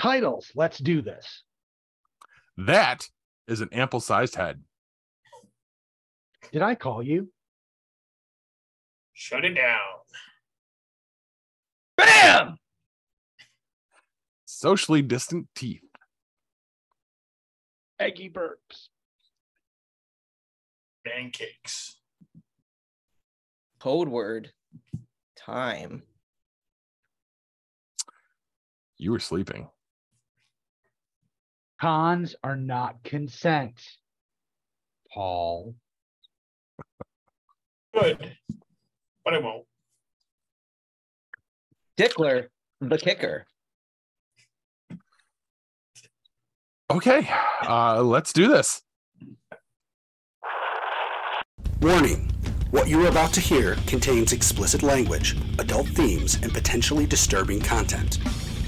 Titles. Let's do this. That is an ample sized head. Did I call you? Shut it down. Bam! Socially distant teeth. Eggy burps. Pancakes. Code word. Time. You were sleeping. Cons are not consent. Paul. Good. But I won't. Dickler, the kicker. Okay, uh, let's do this. Warning What you are about to hear contains explicit language, adult themes, and potentially disturbing content.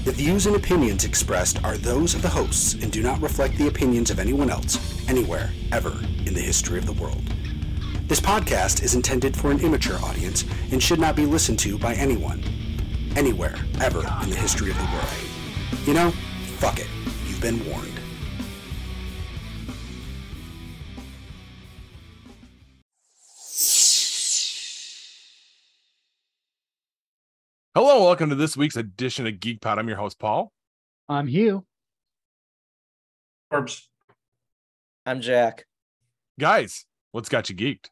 The views and opinions expressed are those of the hosts and do not reflect the opinions of anyone else, anywhere, ever, in the history of the world. This podcast is intended for an immature audience and should not be listened to by anyone, anywhere, ever, in the history of the world. You know, fuck it. You've been warned. Hello, welcome to this week's edition of Geek Pod. I'm your host, Paul. I'm Hugh. Orbs. I'm Jack. Guys, what's got you geeked?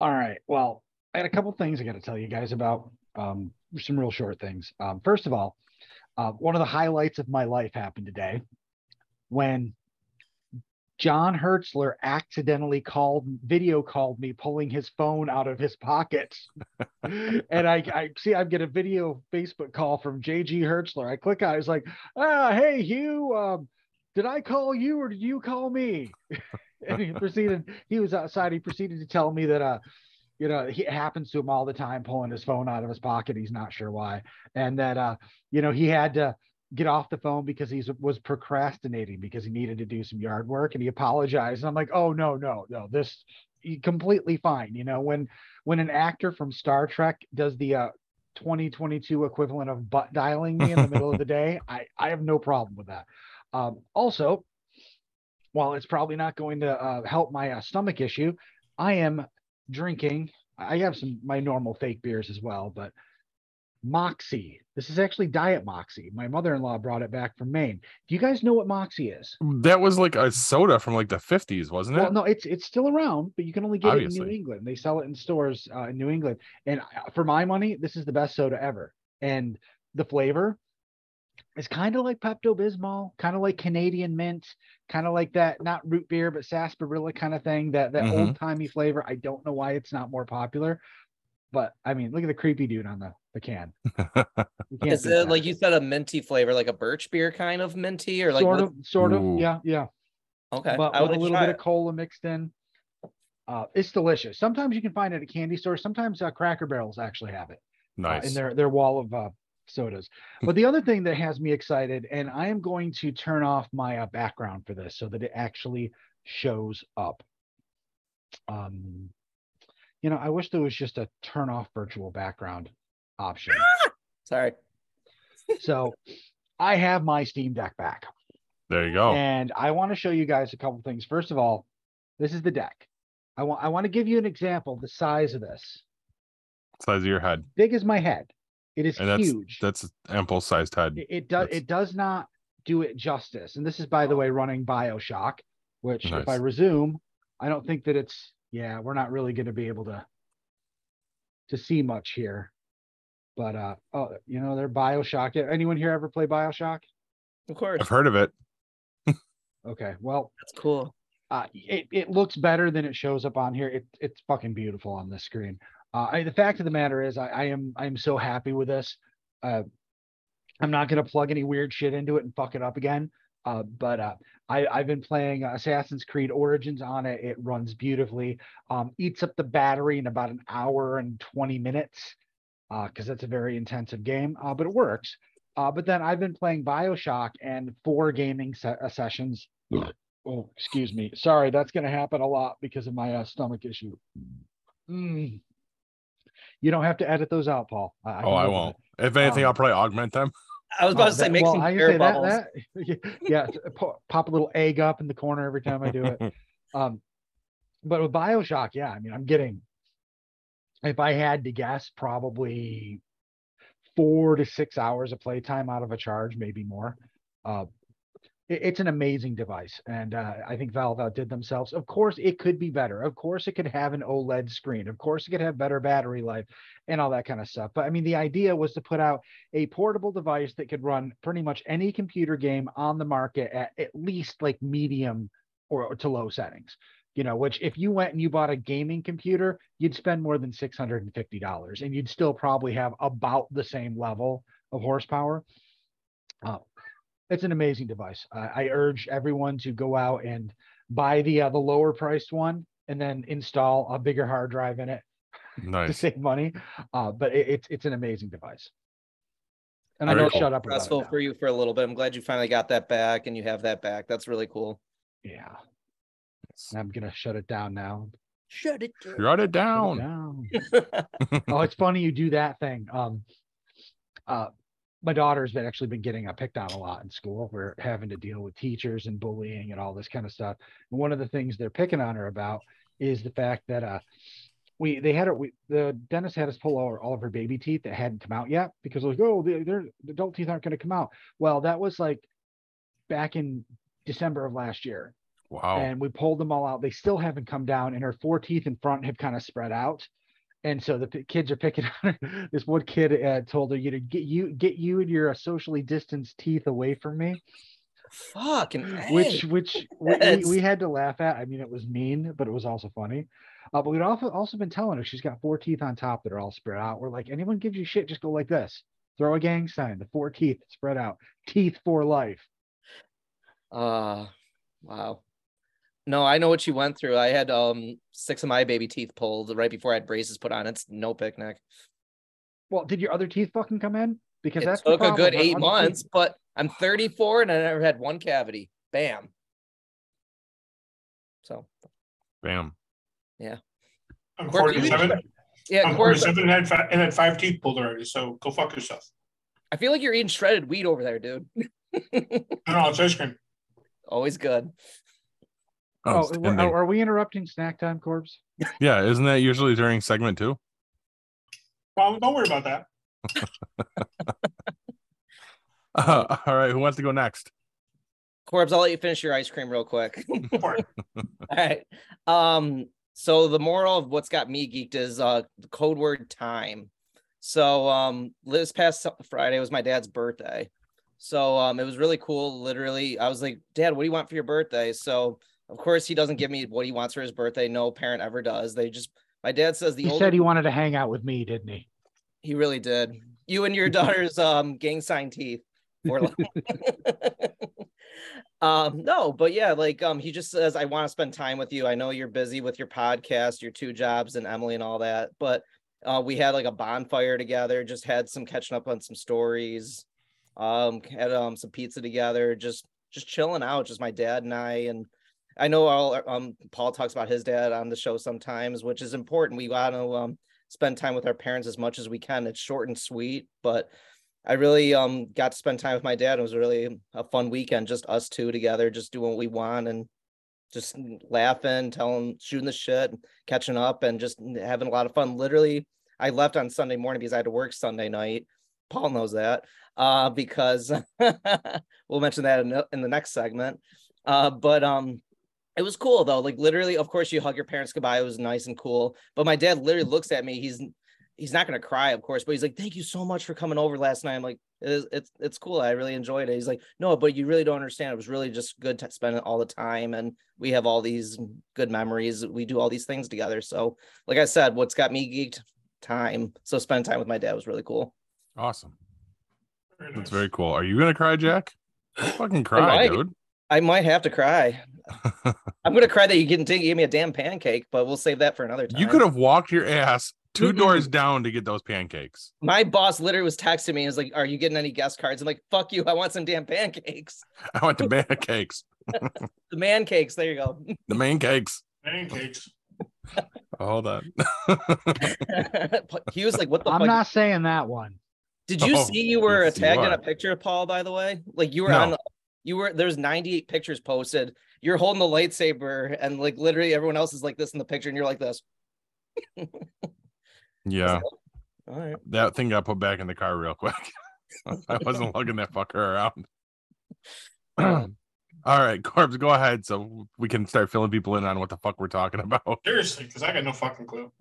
All right. Well, I got a couple things I got to tell you guys about. Um, some real short things. Um, first of all, uh, one of the highlights of my life happened today when John Hertzler accidentally called, video called me, pulling his phone out of his pocket. and I, I see, I get a video Facebook call from JG Hertzler. I click on, it, I was like, ah, hey Hugh, um, did I call you or did you call me? and he proceeded, he was outside. He proceeded to tell me that, uh, you know, it happens to him all the time, pulling his phone out of his pocket. He's not sure why. And that, uh, you know, he had to get off the phone because he was procrastinating because he needed to do some yard work and he apologized. And I'm like, oh, no, no, no, this completely fine. You know, when, when an actor from Star Trek does the, uh, 2022 equivalent of butt dialing me in the middle of the day, I, I have no problem with that. Um, also, while it's probably not going to uh, help my uh, stomach issue, I am drinking. I have some my normal fake beers as well, but Moxie. This is actually Diet Moxie. My mother-in-law brought it back from Maine. Do you guys know what Moxie is? That was like a soda from like the 50s, wasn't it? Well, no, it's it's still around, but you can only get it in New England. They sell it in stores uh, in New England. And uh, for my money, this is the best soda ever. And the flavor is kind of like Pepto Bismol, kind of like Canadian mint, kind of like that not root beer but sarsaparilla kind of thing. That that Mhm. old timey flavor. I don't know why it's not more popular, but I mean, look at the creepy dude on the the can. Is it that. like you said a minty flavor, like a birch beer kind of minty, or like sort what- of, sort of, Ooh. yeah, yeah. okay, but I with would a little bit it. of cola mixed in. Uh, it's delicious. Sometimes you can find it at candy stores. Sometimes uh, Cracker Barrels actually have it uh, nice. in their their wall of uh, sodas. But the other thing that has me excited, and I am going to turn off my uh, background for this so that it actually shows up. Um, you know, I wish there was just a turn off virtual background option. Ah! Sorry. so I have my Steam Deck back. there you go. And I want to show you guys a couple things. First of all, this is the deck. I want I want to give you an example, the size of this. Size of your head. Big as my head. It is And that's huge. that's ample sized head. it, it does that's- it does not do it justice. And this is by the way running BioShock, which if I resume, I don't think that it's yeah, we're not really going to be able to to see much here. But uh oh, you know, they're BioShock. Anyone here ever play BioShock? Of course. I've heard of it. Okay. Well, That's cool. uh, it, it looks better than it shows up on here. It, it's fucking beautiful on this screen. Uh, I, the fact of the matter is, I, I am I am so happy with this. Uh, I'm not gonna plug any weird shit into it and fuck it up again. Uh, but uh, I, I've been playing Assassin's Creed Origins on it. It runs beautifully. Um, eats up the battery in about an hour and 20 minutes because that's a very intensive game. Uh, but it works. Uh, but then I've been playing Bioshock and four gaming se- uh, sessions Oh, excuse me. Sorry, that's going to happen a lot because of my uh, stomach issue. Mm. You don't have to edit those out, Paul. oh, I can live with won't. If anything, Um, I'll probably augment them. I was about Oh, to say that- make well, some air say that- bubbles. that- yeah, pop a little egg up in the corner every time I do it. Um, but with Bioshock, yeah, I mean, I'm getting, if I had to guess, probably four to six hours of playtime out of a charge, maybe more. Uh, it's an amazing device, and uh, I think Valve outdid themselves. Of course, it could be better. Of course, it could have an OLED screen. Of course, it could have better battery life and all that kind of stuff. But I mean, the idea was to put out a portable device that could run pretty much any computer game on the market at at least like medium or to low settings. You know, which if you went and you bought a gaming computer, you'd spend more than six hundred and fifty dollars, and you'd still probably have about the same level of horsepower. Uh, it's an amazing device. I I urge everyone to go out and buy the uh, the lower priced one, and then install a bigger hard drive in it to save money. Uh, but it, it's it's an amazing device. And I Very know cool. shut up Stressful for you for a little bit. I'm glad you finally got that back and you have that back. That's really cool. Yeah, I'm gonna shut it down now. Shut it Shut it Shut it down. down. oh, it's funny you do that thing. Um, uh, my daughter's been actually been getting uh, picked on a lot in school. We're having to deal with teachers and bullying and all this kind of stuff. And one of the things they're picking on her about is the fact that uh, we they had her. We the dentist had us pull all, all of her baby teeth that hadn't come out yet because like oh they're the adult teeth aren't going to come out. Well, that was like back in December of last year Wow. and we pulled them all out. They still haven't come down, and her four teeth in front have kind of spread out. And so the p- kids are picking on her. This one kid uh, told her, "You know, get you get you and your uh, socially distanced teeth away from me." Fucking Which A. which we, we, we had to laugh at. I mean, it was mean, but it was also funny. Uh, but we'd also also been telling her she's got four teeth on top that are all spread out. We're like, anyone gives you shit, just go like this. Throw a gang sign. The four teeth spread out. Teeth for life. Uh wow. No, I know what you went through. I had um six of my baby teeth pulled right before I had braces put on. It's no picnic. Well, did your other teeth fucking come in? Because It that's the took a good eight other teeth- months, but I'm 34 and I never had one cavity. Bam. So Bam. Yeah. I'm Corbin, you- 47. yeah, I'm 47 and had, fi- and had five teeth pulled already. So go fuck yourself. I feel like you're eating shredded wheat over there, dude. No, no, it's ice cream. Always good. Oh, Outstanding. are, are we interrupting snack time, Corbs? yeah, isn't that usually during segment two? Well, don't worry about that. Uh, all right, who wants to go next? Corbs, I'll let you finish your ice cream real quick. Go for it. All right. Um, so the moral of what's got me geeked is uh the code word time. So um this past Friday was my dad's birthday. So um it was really cool. Literally, I was like, Dad, what do you want for your birthday? So of course he doesn't give me what he wants for his birthday. No parent ever does. They just my dad says the He older said he wanted to hang out with me, didn't he? he really did. You and your daughter's um gang sign teeth. Or um no, but yeah, like um he just says I want to spend time with you. I know you're busy with your podcast, your two jobs and Emily and all that, but uh we had like a bonfire together, just had some catching up on some stories. Um had um some pizza together, just just chilling out, just my dad and I and I know all um Paul talks about his dad on the show sometimes, which is important. We to um spend time with our parents as much as we can. It's short and sweet, but I really um got to spend time with my dad. It was really a fun weekend, just us two together, just doing what we want and just laughing, telling, shooting the shit, catching up, and just having a lot of fun. Literally, I left on Sunday morning because I had to work Sunday night. Paul knows that uh, because we'll mention that in the, in the next segment. Uh, but um, it was cool though. Like literally, of course, you hug your parents goodbye. It was nice and cool. But my dad literally looks at me. He's he's not gonna cry, of course, but he's like, "Thank you so much for coming over last night." I'm like, "It's it's, it's cool. I really enjoyed it." He's like, "No, but you really don't understand. It was really just good to spend all the time, and we have all these good memories. We do all these things together." So, like I said, what's got me geeked? Time. So, spending time with my dad was really cool. Awesome. Very That's very cool. Are you gonna cry, Jack? Don't fucking cry, might. dude. I might have to cry. I'm gonna cry that you didn't give me a damn pancake, but we'll save that for another time. you could have walked your ass 2 doors down to get those pancakes. My boss literally was texting me and was like, Are you getting any guest cards? I'm like, Fuck you. I want some damn pancakes. I went to pancakes, The man cakes. There you go. the main cakes. Pancakes. Oh, hold on. he was like, What the I'm fuck? not saying that one. Did you Oh, see you were yes, you tagged in a picture, of Paul? By the way, like you were No. on. You were there's 98 pictures posted. You're holding the lightsaber, and like literally everyone else is like this in the picture, and you're like this. Yeah, All right. that thing got put back in the car real quick. I wasn't lugging that fucker around. All right, Corbs, go ahead so we can start filling people in on what the fuck we're talking about. Seriously, because I got no fucking clue.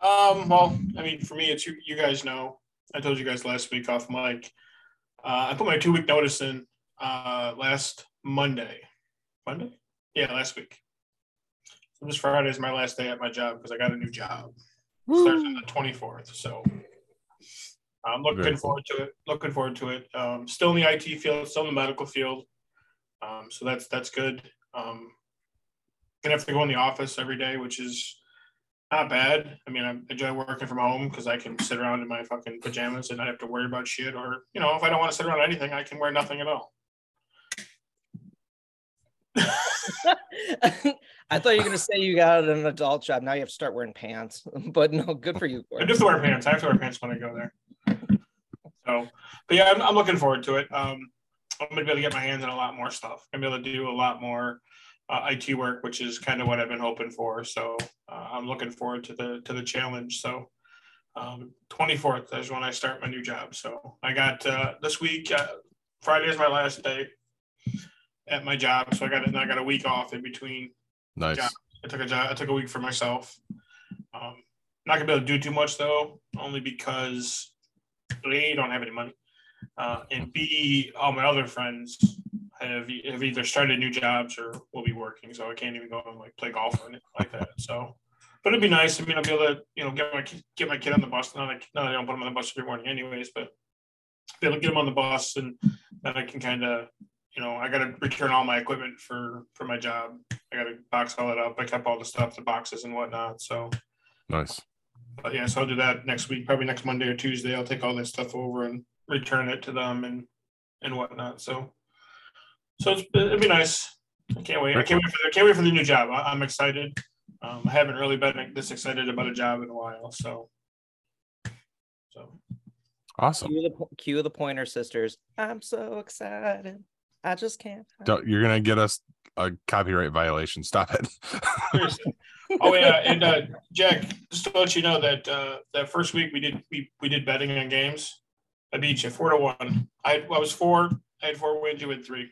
um, well, I mean, for me, it's you. You guys know. I told you guys last week off mic. Uh, I put my two week notice in uh, last Monday. Monday? Yeah, last week. So this Friday is my last day at my job because I got a new job. Starts on the twenty fourth. So I'm looking Very cool. forward to it. Looking forward to it. Um, still in the IT field, still in the medical field. Um, so that's that's good. Um, gonna have to go in the office every day, which is not bad. I mean, I enjoy working from home because I can sit around in my fucking pajamas and not have to worry about shit. Or you know, if I don't want to sit around anything, I can wear nothing at all. I thought you were gonna say you got an adult job. Now you have to start wearing pants. But no, good for you. I do have to wear pants. I have to wear pants when I go there. So, but yeah, I'm, I'm looking forward to it. Um, I'm gonna be able to get my hands on a lot more stuff. I'm gonna be able to do a lot more uh, IT work, which is kind of what I've been hoping for. So uh, I'm looking forward to the to the challenge. So um, 24th is when I start my new job. So I got uh, this week. Uh, Friday is my last day at my job. So I got and I got a week off in between Nice. Yeah. I took a job. I took a week for myself. Um, not gonna be able to do too much though, only because a don't have any money, uh, and b all my other friends have, have either started new jobs or will be working, so I can't even go and like play golf or anything like that. So, but it'd be nice. I mean, I'll be able to you know get my get my kid on the bus. Not like no, I don't put him on the bus every morning anyways, but be able to get him on the bus and then I can kind of you know I got to return all my equipment for for my job. I got to box all it up. I kept all the stuff, the boxes and whatnot. So, Nice. but yeah, so I'll do that next week, probably next Monday or Tuesday. I'll take all that stuff over and return it to them and and whatnot. So, so it's, it'd be nice. I can't wait. I can't wait for the, I can't wait for the new job. I, I'm excited. Um, I haven't really been this excited about a job in a while. So, so Awesome. Cue the po- cue the Pointer Sisters. I'm so excited. I just can't. Don't, you're gonna get us a copyright violation. Stop it. Oh yeah, and uh, Jack, just to let you know that uh, that first week we did we, we did betting on games. I beat you four to one. I, I was four. I had four wins. You had three.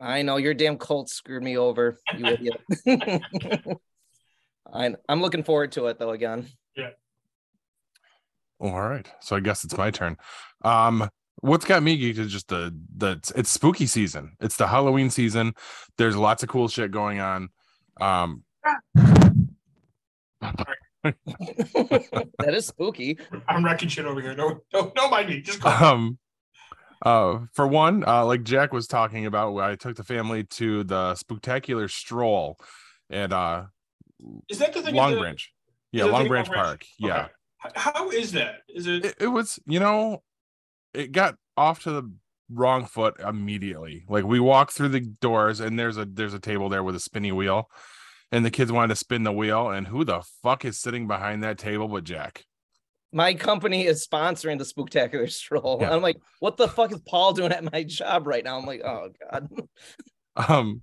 I know your damn Colts screwed me over. You idiot. I, I'm looking forward to it though. Again, Yeah. All right. So I guess it's my turn. Um, what's got me geeked is just the the it's, it's spooky season. It's the Halloween season. There's lots of cool shit going on. Um, that is spooky. I'm wrecking shit over here. No, no, no mind me. Just go. um uh for one uh like jack was talking about where i took the family to the spectacular stroll at uh Is that the thing? long the- branch yeah long branch Long Branch? park yeah Okay. H- How is that? Is it? it, it was you know it got off to the wrong foot immediately like we walked through the doors and there's a there's a table there with a spinny wheel and the kids wanted to spin the wheel and who the fuck is sitting behind that table but jack My company is sponsoring the Spooktacular Stroll. Yeah. I'm like, what the fuck is Paul doing at my job right now? I'm like, oh god. um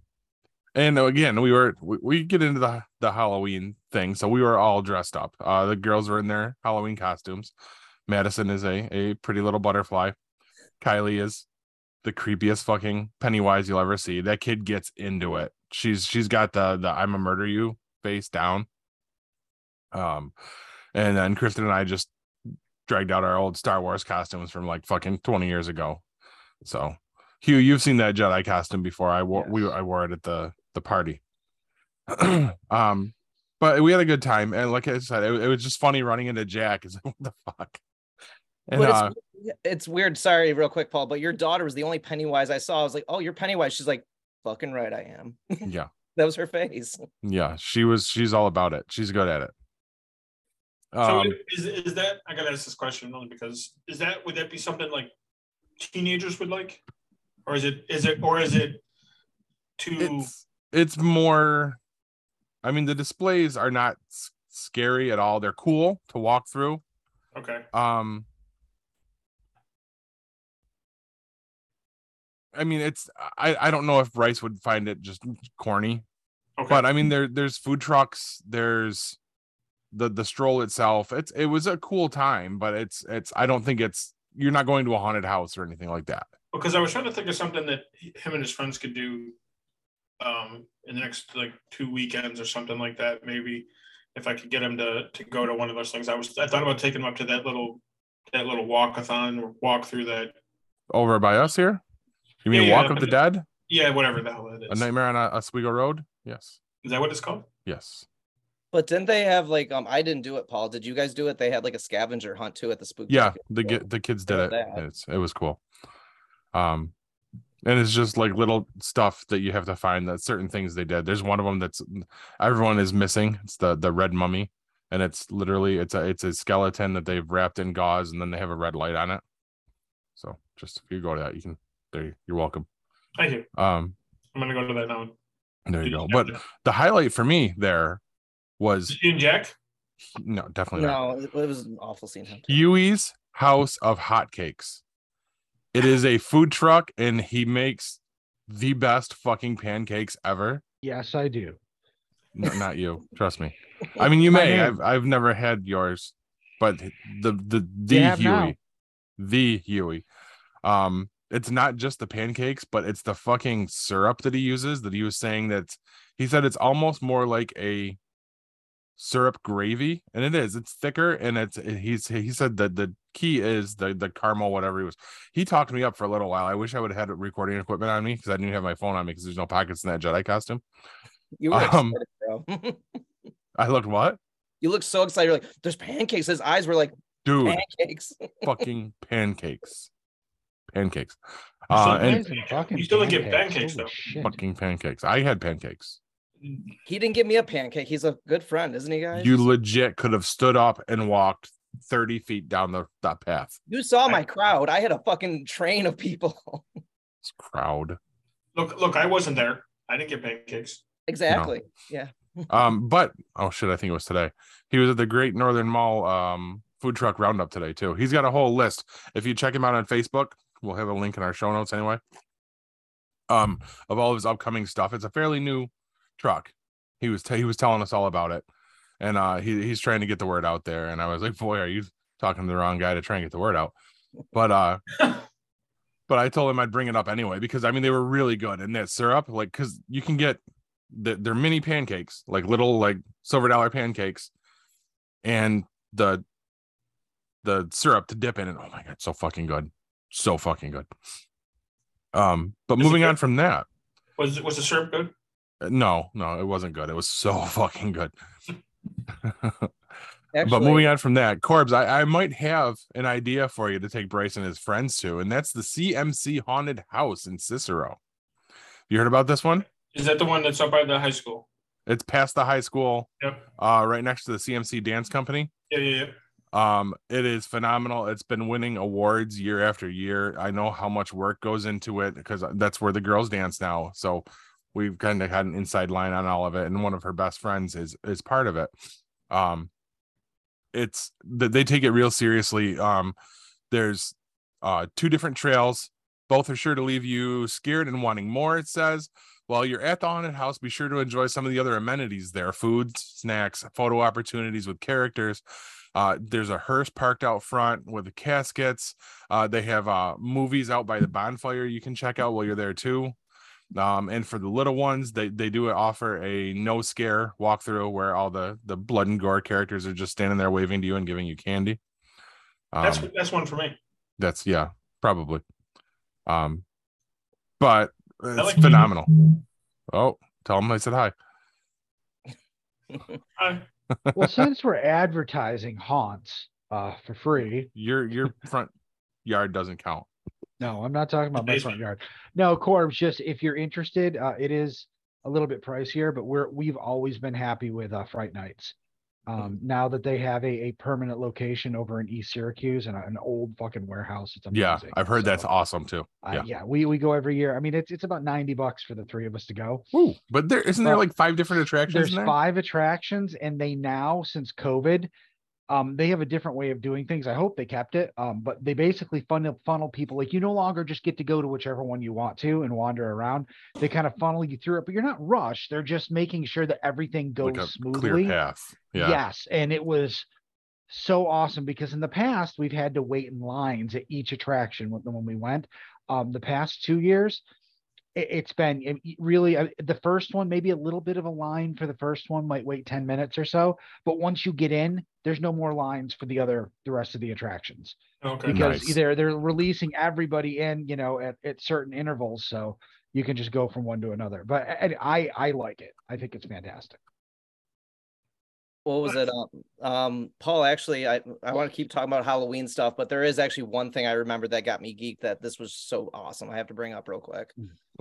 and again we were we, we get into the the halloween thing so we were all dressed up uh the girls were in their halloween costumes madison is a a pretty little butterfly kylie is the creepiest fucking pennywise you'll ever see that kid gets into it she's she's got the the i'm a murder you face down um and then kristen and i just dragged out our old star wars costumes from like fucking 20 years ago so Hugh, you've seen that Jedi costume before. I wore we I wore it at the the party. um, but we had a good time, and like I said, it, it was just funny running into Jack. Is what the fuck? And But uh, it's, it's weird. Sorry, real quick, Paul. But your daughter was the only Pennywise I saw. I was like, oh, you're Pennywise. She's like, fucking right, I am. yeah, That was her face. yeah, she was. She's all about it. She's good at it. So Um, is is that? I gotta ask this question only because is that would that be something like teenagers would like, or is it is it or is it too? it's it's more. I mean, the displays are not scary at all. They're cool to walk through. Okay. Um, I mean, it's I I don't know if Bryce would find it just corny, Okay. but I mean there there's food trucks, there's the the stroll itself. It's it was a cool time, but it's it's I don't think it's you're not going to a haunted house or anything like that. because I was trying to think of something that him and his friends could do um in the next like two weekends or something like that. Maybe if I could get him to to go to one of those things. I was I thought about taking him up to that little that little walkathon or walk through that Over by us here? You mean Yeah, Walk yeah, of the but- Dead? yeah, whatever the hell that A. Nightmare on a Oswego Road? Yes. Is that what it's called? Yes. But didn't they have like um I didn't do it, Paul. Did you guys do it? They had like a scavenger hunt too at the spooky. Yeah, Market. the ki- the kids did Yeah, it. It's it was cool. Um and it's just like little stuff that you have to find that certain things they did. There's one of them that's everyone is missing. It's the the red mummy and it's literally it's a it's a skeleton that they've wrapped in gauze and then they have a red light on it. So just if you go to that, you can there you- you're welcome. Thank you. Um I'm gonna go to that now. there you go. But the highlight for me there was Ian Jack. no, definitely not. No, it it was an awful scene. hunt. Huey's House of Hotcakes. It is a food truck, and he makes the best fucking pancakes ever. Yes, I do. No, not you, trust me. I mean, you may. I've I've never had yours, but the the the have now. Huey, the Huey. Um, it's not just the pancakes, but it's the fucking syrup that he uses. That he was saying that he said it's almost more like a syrup gravy, and it is. It's thicker, and it's he's he said that the key is the the caramel whatever he was. He talked me up for a little while. I wish I would have had recording equipment on me because I didn't have my phone on me because there's no pockets in that Jedi costume. You were Um, excited, bro. I looked what, you look so excited. You're like, there's pancakes. His eyes were like dude. pancakes. fucking pancakes. Pancakes. You Uh, still- and you still didn't get pancakes, though. shit. fucking pancakes. I had pancakes. he didn't give me a pancake. He's a good friend, isn't he, guys? You legit could have stood up and walked 30 feet down the that path. You saw my crowd. I had a fucking train of people. This crowd. Look, look, I wasn't there. I didn't get pancakes. exactly. Yeah. Um, but oh shit, I think it was today. He was at the Great Northern Mall um food truck roundup today too. He's got a whole list. If you check him out on Facebook, we'll have a link in our show notes anyway. Um, of all of his upcoming stuff. It's a fairly new truck. He was t- he was telling us all about it, and uh, he he's trying to get the word out there. And I was like, boy, are you talking to the wrong guy to try and get the word out? But uh, but I told him I'd bring it up anyway because I mean they were really good and that syrup, like, because you can get the, they're mini pancakes, like little like silver dollar pancakes, and the the syrup to dip in, and oh my god, so fucking good, so fucking good. Um, but Is moving on from that, Was was the syrup good? uh, no, no, it wasn't good. It was so fucking good. Actually, but moving on from that, Corbs, I, I might have an idea for you to take Bryce and his friends to, and that's the CMC Haunted House in Cicero. You heard about this one? Is that the one that's up by the high school? It's past the high school, Yep. uh, right next to the CMC Dance Company. Yeah, yeah, yeah. Um, it is phenomenal. It's been winning awards year after year. I know how much work goes into it because that's where the girls dance now. So we've kind of had an inside line on all of it, and one of her best friends is is part of it. Um, it's th- they take it real seriously. Um, there's uh two different trails. Both are sure to leave you scared and wanting more. It says. While you're at the haunted house, be sure to enjoy some of the other amenities there: foods, snacks, photo opportunities with characters. Uh, there's a hearse parked out front with the caskets. Uh, they have uh, movies out by the bonfire you can check out while you're there too. Um, and for the little ones, they they do offer a no scare walkthrough where all the the blood and gore characters are just standing there waving to you and giving you candy. Um, That's that's one for me. that's yeah, probably. Um, but it's like phenomenal. Oh, tell them I said hi. Hi. Well, since we're advertising haunts uh, for free, Your your front yard doesn't count. no, I'm not talking about my front yard. No, Corbs, just if you're interested, uh, it is a little bit pricier, but we're we've always been happy with uh, Fright Nights. Um, now that they have a, a permanent location over in East Syracuse and an old fucking warehouse, it's amazing. Yeah, I've heard that's awesome too. uh, Yeah. yeah, we we go every year. I mean, it's it's about ninety bucks for the three of us to go. Woo. But there isn't there like five different attractions There's there? five attractions, and they now since COVID, um, they have a different way of doing things. I hope they kept it. Um, but they basically funnel funnel people like you no longer just get to go to whichever one you want to and wander around. They kind of funnel you through it, but you're not rushed. They're just making sure that everything goes like a smoothly. clear path. Yeah. Yes, and it was so awesome because in the past we've had to wait in lines at each attraction when, when we went. Um, the past two years, it's been really uh, the first one maybe a little bit of a line for the first one might wait 10 minutes or so but once you get in there's no more lines for the other the rest of the attractions Okay. because Nice. they're they're releasing everybody in you know at, at certain intervals so you can just go from one to another but I, I i like it i think it's fantastic what was it um, um paul actually i i want to keep talking about halloween stuff but there is actually one thing i remember that got me geeked that this was so awesome i have to bring up real quick.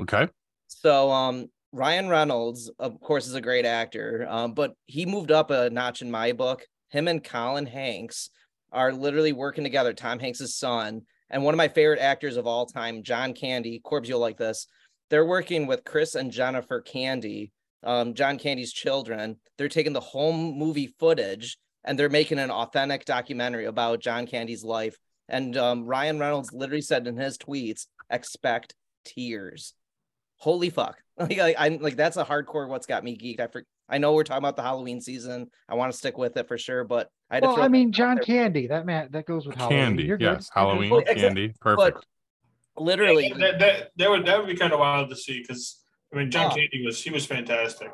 Okay. so um ryan reynolds of course is a great actor um but he moved up a notch in my book. Him and colin hanks are literally working together tom hanks's son and one of my favorite actors of all time john candy corbs you'll like this. They're working with chris and jennifer candy um, John Candy's children. They're taking the home movie footage and they're making an authentic documentary about John Candy's life. And um, Ryan Reynolds literally said in his tweets, "Expect tears." Holy fuck! Like I, I'm like that's a hardcore. What's got me geeked? I for, I know we're talking about the Halloween season. I want to stick with it for sure, but I had to well throw i mean john there. candy that man that goes with Halloween. Candy. You're. Yes. Good. Halloween candy. Perfect. But literally, that, that that would that would be kind of wild to see because I mean John Oh. Candy was he was fantastic.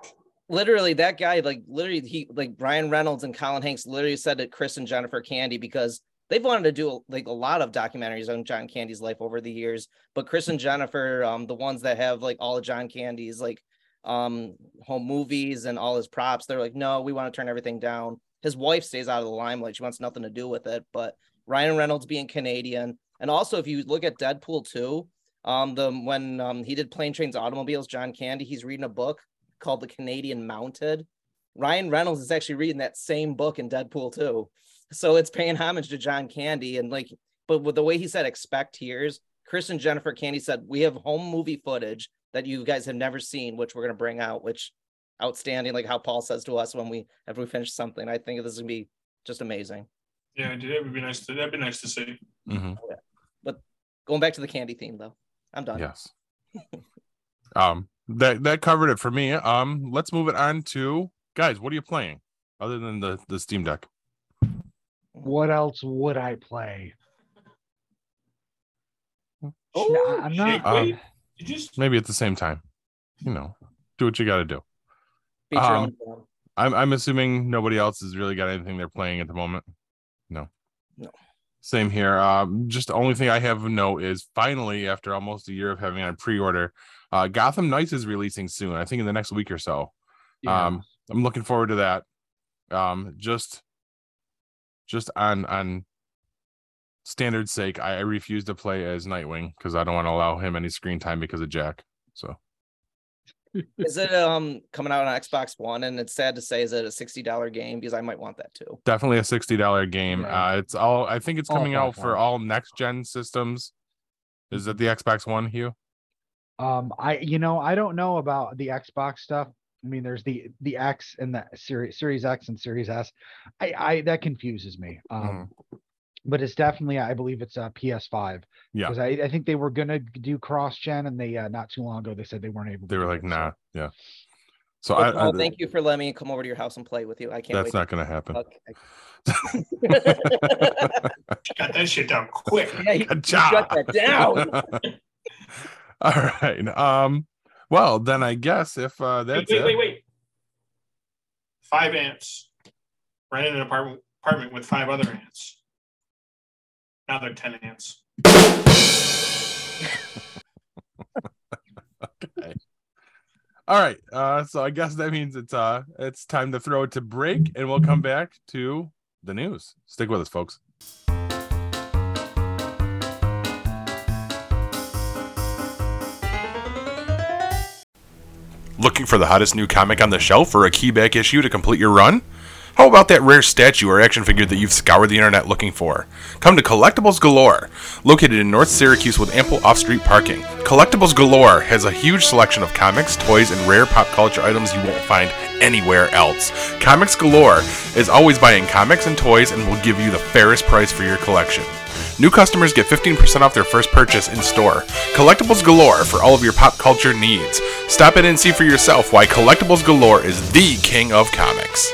literally that guy like literally he like Brian Reynolds and Colin Hanks literally said to Chris and Jennifer Candy because they've wanted to do like a lot of documentaries on John Candy's life over the years but Chris and Jennifer um the ones that have like all of John Candy's like um home movies and all his props they're like no we want to turn everything down his wife stays out of the limelight she wants nothing to do with it but Ryan Reynolds being Canadian and also if you look at Deadpool 2 um the when um he did plane trains automobiles John Candy he's reading a book called The Canadian Mounted. Ryan Reynolds is actually reading that same book in Deadpool 2. So it's paying homage to John Candy and like, but with the way he said expect tears, Chris and Jennifer Candy said we have home movie footage that you guys have never seen, which we're gonna bring out, which outstanding, like how Paul says to us when we after we finish something. I think this is gonna be just amazing. Yeah, dude, that would be nice to that'd be nice to see. hmm Going back to the candy theme though. I'm done. Yes. um. That that covered it for me. Um. Let's move it on to guys. What are you playing other than the the Steam Deck? what else would i play Oh, No, i'm not Shake Um, just Maybe at the same time. You know, do what you got to do. Um. I'm I'm assuming nobody else has really got anything they're playing at the moment. No. No. Same here. Um, just the only thing I have note is finally, after almost a year of having a pre-order, uh, Gotham Knights is releasing soon. I think in the next week or so. Yeah. Um, I'm looking forward to that. Um, just, just on on standard sake, I, I refuse to play as Nightwing because I don't want to allow him any screen time because of Jack. So Is it um coming out on Xbox One? And it's sad to say, is it a sixty dollar game? Because I might want that too. definitely a sixty dollar game. Yeah. Uh, it's all I think it's All coming out for all next gen systems. Is it the Xbox One, Hugh? Um, I you know I don't know about the Xbox stuff. I mean, there's the the X and the Series Series X and Series S. I I that confuses me. Um, but it's definitely I believe it's a PS5. Yeah. Because I, I think they were gonna do cross gen and they uh, not too long ago they said they weren't able. to They were like, it, so- nah, yeah. So Well, I, I thank you for letting me come over to your house and play with you. I can't that's wait. not going to happen. to- got that shit down quick. yeah, you, Good you job. shut that down. all right. Um. Well, then I guess if uh, Wait, that's wait, it. wait, wait. Five ants. Rented an apartment apartment with five other ants. Now they're ten ants. All right. Uh, so I guess that means it's uh it's time to throw it to break, and we'll come back to the news. Stick with us, folks. Looking for the hottest new comic on the shelf or a keyback issue to complete your run? How about that rare statue or action figure that you've scoured the internet looking for? Come to Collectibles Galore, located in North Syracuse with ample off street parking. Collectibles Galore has a huge selection of comics, toys, and rare pop culture items you won't find anywhere else. Comics Galore is always buying comics and toys and will give you the fairest price for your collection. New customers get 15% off their first purchase in store. Collectibles Galore for all of your pop culture needs. Stop in and see for yourself why Collectibles Galore is the king of comics.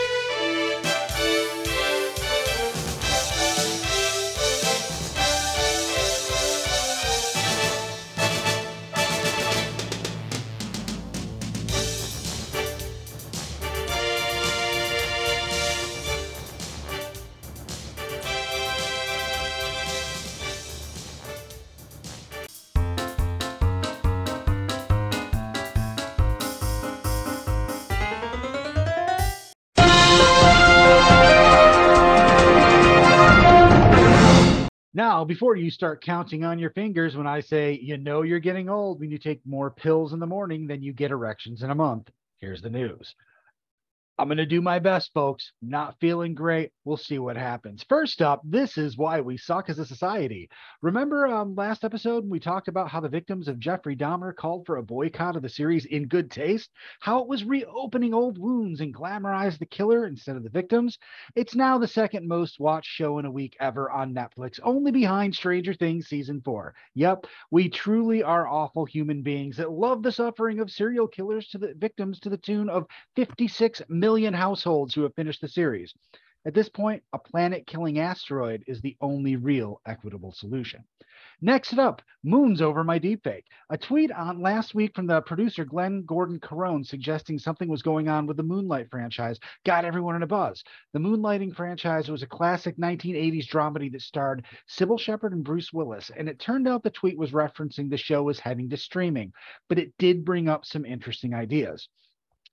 Now, before you start counting on your fingers when I say you know you're getting old when you take more pills in the morning than you get erections in a month, here's the news. I'm going to do my best, folks. Not feeling great. We'll see what happens. First up, this is why we suck as a society. Remember um, last episode when we talked about how the victims of Jeffrey Dahmer called for a boycott of the series in good taste? How it was reopening old wounds and glamorized the killer instead of the victims? It's now the second most watched show in a week ever on Netflix, only behind Stranger Things season four. Yep, we truly are awful human beings that love the suffering of serial killers to the victims to the tune of 56 million households who have finished the series. At this point, a planet killing asteroid is the only real equitable solution. Next up, moons over my deepfake. A tweet on last week from the producer Glenn Gordon Caron suggesting something was going on with the Moonlight franchise got everyone in a buzz. The Moonlighting franchise was a classic 1980s dramedy that starred Cybill Shepherd and Bruce Willis, and it turned out the tweet was referencing the show as heading to streaming, but it did bring up some interesting ideas.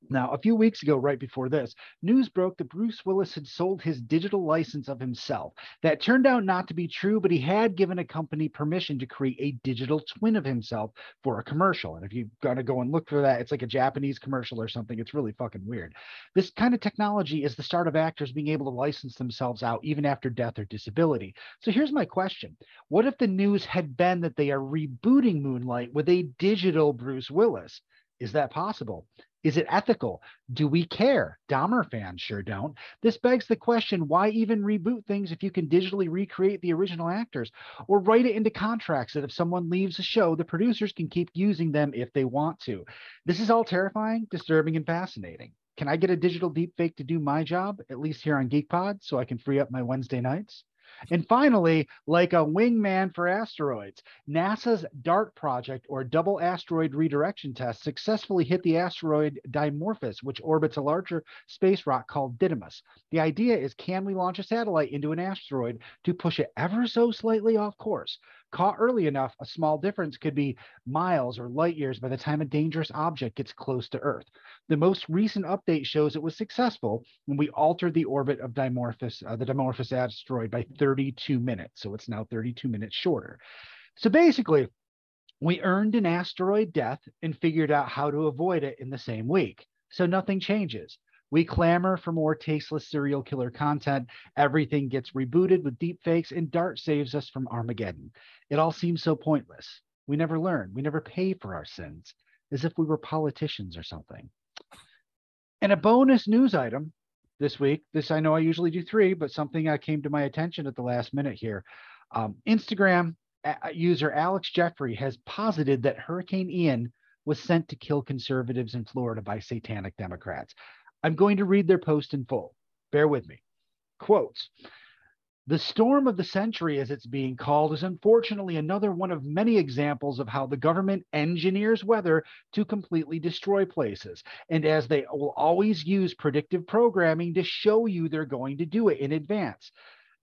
Now, a few weeks ago, right before this, news broke that Bruce Willis had sold his digital license of himself. That turned out not to be true, but he had given a company permission to create a digital twin of himself for a commercial. And if you're going to go and look for that, it's like a Japanese commercial or something. It's really fucking weird. This kind of technology is the start of actors being able to license themselves out even after death or disability. So here's my question What if the news had been that they are rebooting Moonlight with a digital Bruce Willis? Is that possible? Is it ethical? Do we care? Dahmer fans sure don't. This begs the question why even reboot things if you can digitally recreate the original actors or write it into contracts that if someone leaves a show, the producers can keep using them if they want to? This is all terrifying, disturbing, and fascinating. Can I get a digital deepfake to do my job, at least here on GeekPod, so I can free up my Wednesday nights? And finally, like a wingman for asteroids, NASA's DART project, or Double Asteroid Redirection Test, successfully hit the asteroid Dimorphos, which orbits a larger space rock called Didymos. The idea is can we launch a satellite into an asteroid to push it ever so slightly off course? Caught early enough, a small difference could be miles or light years by the time a dangerous object gets close to Earth. The most recent update shows it was successful when we altered the orbit of Dimorphos, uh, the Dimorphos asteroid by 32 minutes. So it's now 32 minutes shorter. So basically, we earned an asteroid death and figured out how to avoid it in the same week. So nothing changes. We clamor for more tasteless serial killer content. Everything gets rebooted with deepfakes, and Dart saves us from Armageddon. It all seems so pointless. We never learn. We never pay for our sins, as if we were politicians or something. And a bonus news item this week. This I know I usually do three, but something uh, came to my attention at the last minute here. Um, Instagram uh, user Alex Jeffrey has posited that Hurricane Ian was sent to kill conservatives in Florida by satanic Democrats. I'm going to read their post in full. Bear with me. Quotes The storm of the century, as it's being called, is unfortunately another one of many examples of how the government engineers weather to completely destroy places. And as they will always use predictive programming to show you they're going to do it in advance.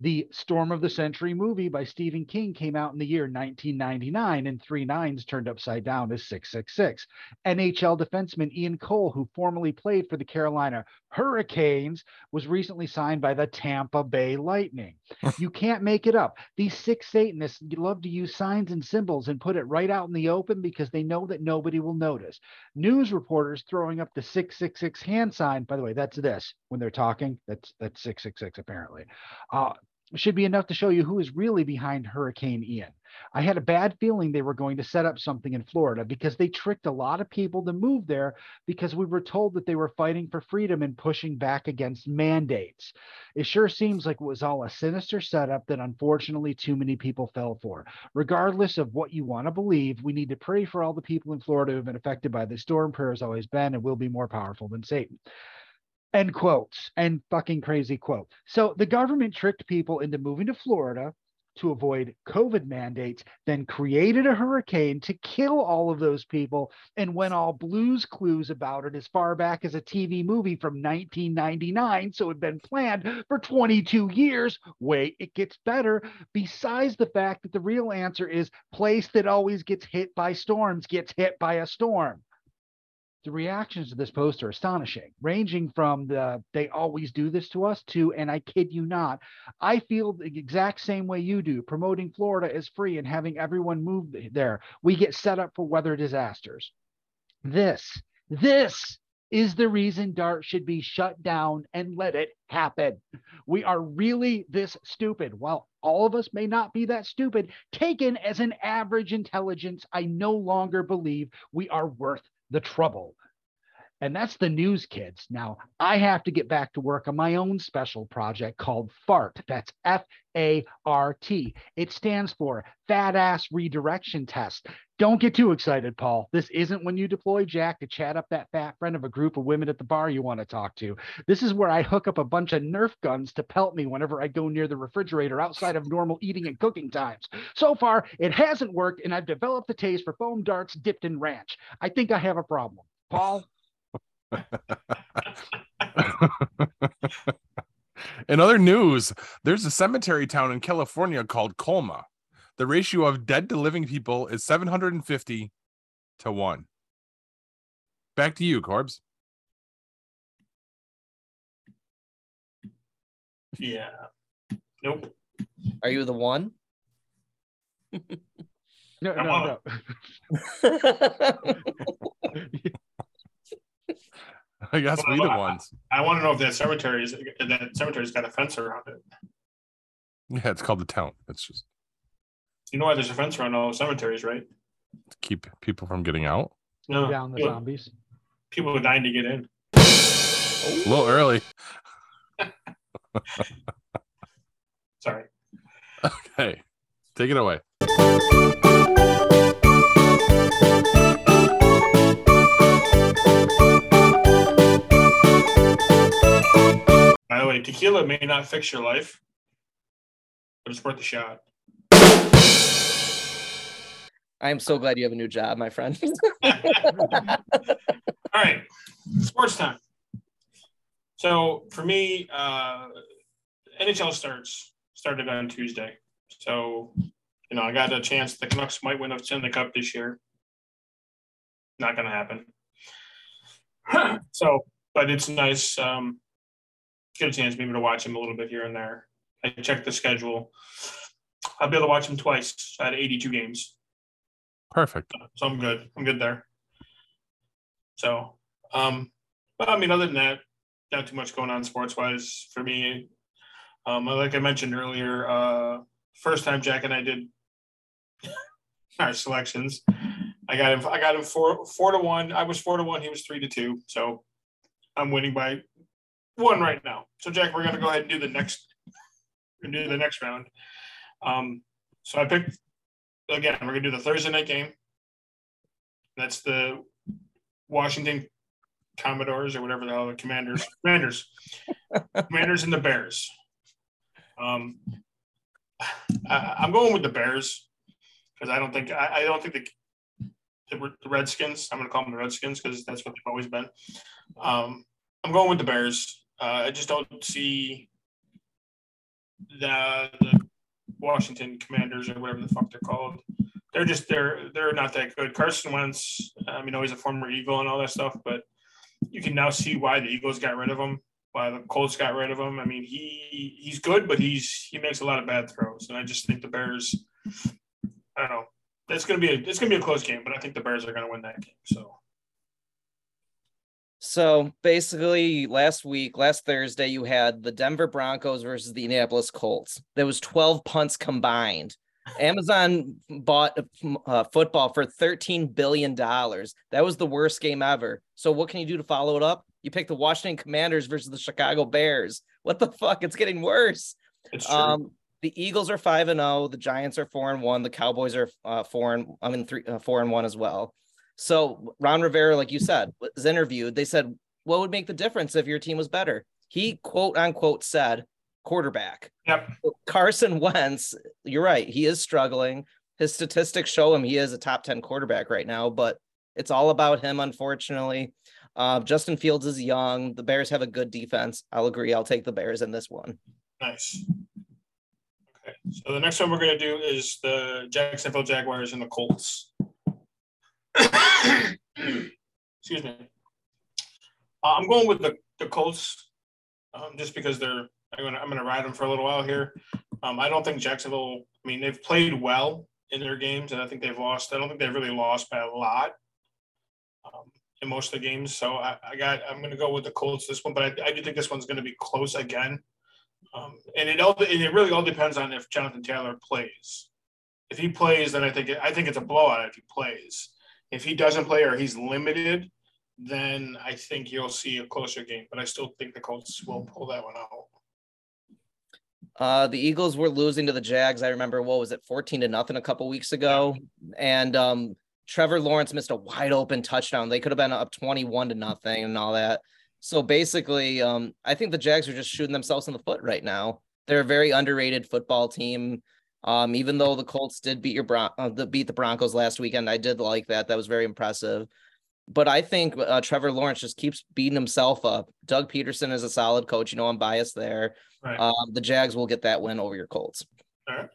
The Storm of the Century movie by Stephen King came out in the year 1999, and three nines turned upside down is 666. NHL defenseman Ian Cole, who formerly played for the Carolina Hurricanes, was recently signed by the Tampa Bay Lightning. you can't make it up. These six Satanists love to use signs and symbols and put it right out in the open because they know that nobody will notice. News reporters throwing up the 666 hand sign, by the way, that's this when they're talking. That's that's 666 apparently. Uh, should be enough to show you who is really behind Hurricane Ian. I had a bad feeling they were going to set up something in Florida because they tricked a lot of people to move there because we were told that they were fighting for freedom and pushing back against mandates. It sure seems like it was all a sinister setup that unfortunately too many people fell for. Regardless of what you want to believe, we need to pray for all the people in Florida who have been affected by this storm. Prayer has always been and will be more powerful than Satan end quotes and fucking crazy quote. So the government tricked people into moving to Florida to avoid COVID mandates, then created a hurricane to kill all of those people and went all blues clues about it as far back as a TV movie from 1999. So it had been planned for 22 years. Wait, it gets better. Besides the fact that the real answer is place that always gets hit by storms gets hit by a storm the reactions to this post are astonishing, ranging from the they always do this to us to, and I kid you not, I feel the exact same way you do, promoting Florida as free and having everyone move there. We get set up for weather disasters. This, this is the reason DART should be shut down and let it happen. We are really this stupid. While all of us may not be that stupid, taken as an average intelligence, I no longer believe we are worth the trouble. And that's the news, kids. Now, I have to get back to work on my own special project called FART. That's F A R T. It stands for Fat Ass Redirection Test. Don't get too excited, Paul. This isn't when you deploy Jack to chat up that fat friend of a group of women at the bar you want to talk to. This is where I hook up a bunch of Nerf guns to pelt me whenever I go near the refrigerator outside of normal eating and cooking times. So far, it hasn't worked, and I've developed a taste for foam darts dipped in ranch. I think I have a problem. Paul, in other news, there's a cemetery town in California called Colma. The ratio of dead to living people is 750 to 1. Back to you, Corbs. Yeah. Nope. Are you the one? no, no, no. I guess we the ones. I want to know if that cemetery is that cemetery's got a fence around it. Yeah, it's called the town. It's just You know why there's a fence around all cemeteries, right? to keep people from getting out. No, Down the people, zombies. people are dying to get in. A little early. Sorry. Okay, take it away. Tequila may not fix your life, but it's worth a shot. I am so glad you have a new job, my friend. All right, sports time. So for me, uh, NHL starts started on Tuesday. So you know, I got a chance. The Canucks might win a Stanley Cup this year. Not going to happen. so, but it's nice. Um, get a chance maybe to watch him a little bit here and there. I checked the schedule. I'll be able to watch him twice at 82 games Perfect. so I'm good. I'm good there. So, um, but I mean, other than that, not too much going on sports wise for me. Um, like I mentioned earlier, uh, first time Jack and I did our selections, I got him. I got him four four to one. I was four to one. He was three to two. So I'm winning by one right now. So Jack, we're gonna go ahead and do the next. We're gonna do the next round. Um, so I picked again. We're gonna do the Thursday night game. That's the Washington Commodores or whatever the hell the Commanders. Commanders. Commanders and the Bears. Um, I, I'm going with the Bears because I don't think I, I don't think the, the the Redskins. I'm going to call them the Redskins because that's what they've always been. Um, I'm going with the Bears. Uh, I just don't see the, the Washington Commanders or whatever the fuck they're called. They're just they're they're not that good. Carson Wentz, I mean, he's a former Eagle and all that stuff, but you can now see why the Eagles got rid of him, why the Colts got rid of him. I mean, he he's good, but he's he makes a lot of bad throws, and I just think the Bears. I don't know. It's gonna be a it's gonna be a close game, but I think the Bears are gonna win that game. So So basically, last week, last Thursday, you had the Denver Broncos versus the Indianapolis Colts. There was 12 punts combined. Amazon bought uh, football for 13 billion dollars. That was the worst game ever. So what can you do to follow it up? You pick the Washington Commanders versus the Chicago Bears. What the fuck? It's getting worse. it's. Um, the Eagles are five and zero. The Giants are four and one. The Cowboys are uh, four and I mean three uh, four and one as well. So Ron Rivera, like you said, was interviewed. They said, "What would make the difference if your team was better?" He quote unquote said, "Quarterback." yep. Carson Wentz, you're right. He is struggling. His statistics show him he is a top 10 quarterback right now, but it's all about him, unfortunately. Uh, Justin Fields is young. The Bears have a good defense. I'll agree. I'll take the Bears in this one. Nice. Okay, so the next one we're gonna do is the Jacksonville Jaguars and the Colts. Excuse me. Uh, I'm going with the the Colts, um, just because they're. I'm gonna I'm gonna ride them for a little while here. Um, I don't think Jacksonville. I mean, they've played well in their games, and I think they've lost. I don't think they've really lost by a lot um, in most of the games. So I, I got. I'm gonna go with the Colts this one, but I, I do think this one's gonna be close again. Um, and it all and it really all depends on if Jonathan Taylor plays. If he plays, then I think it, I think it's a blowout if he plays. If he doesn't play or he's limited, then I think you'll see a closer game. But I still think the Colts will pull that one out. Uh, the Eagles were losing to the Jags. I remember what was it, 14 to nothing a couple weeks ago. And um, Trevor Lawrence missed a wide open touchdown. They could have been up 21 to nothing and all that. So basically, um, I think the Jags are just shooting themselves in the foot right now. They're a very underrated football team. Um, even though the Colts did beat your Bron- uh, the, beat the Broncos last weekend, I did like that. That was very impressive. But I think uh, Trevor Lawrence just keeps beating himself up. Doug Pederson is a solid coach. You know, I'm biased there. Right. Um, the Jags will get that win over your Colts. All right.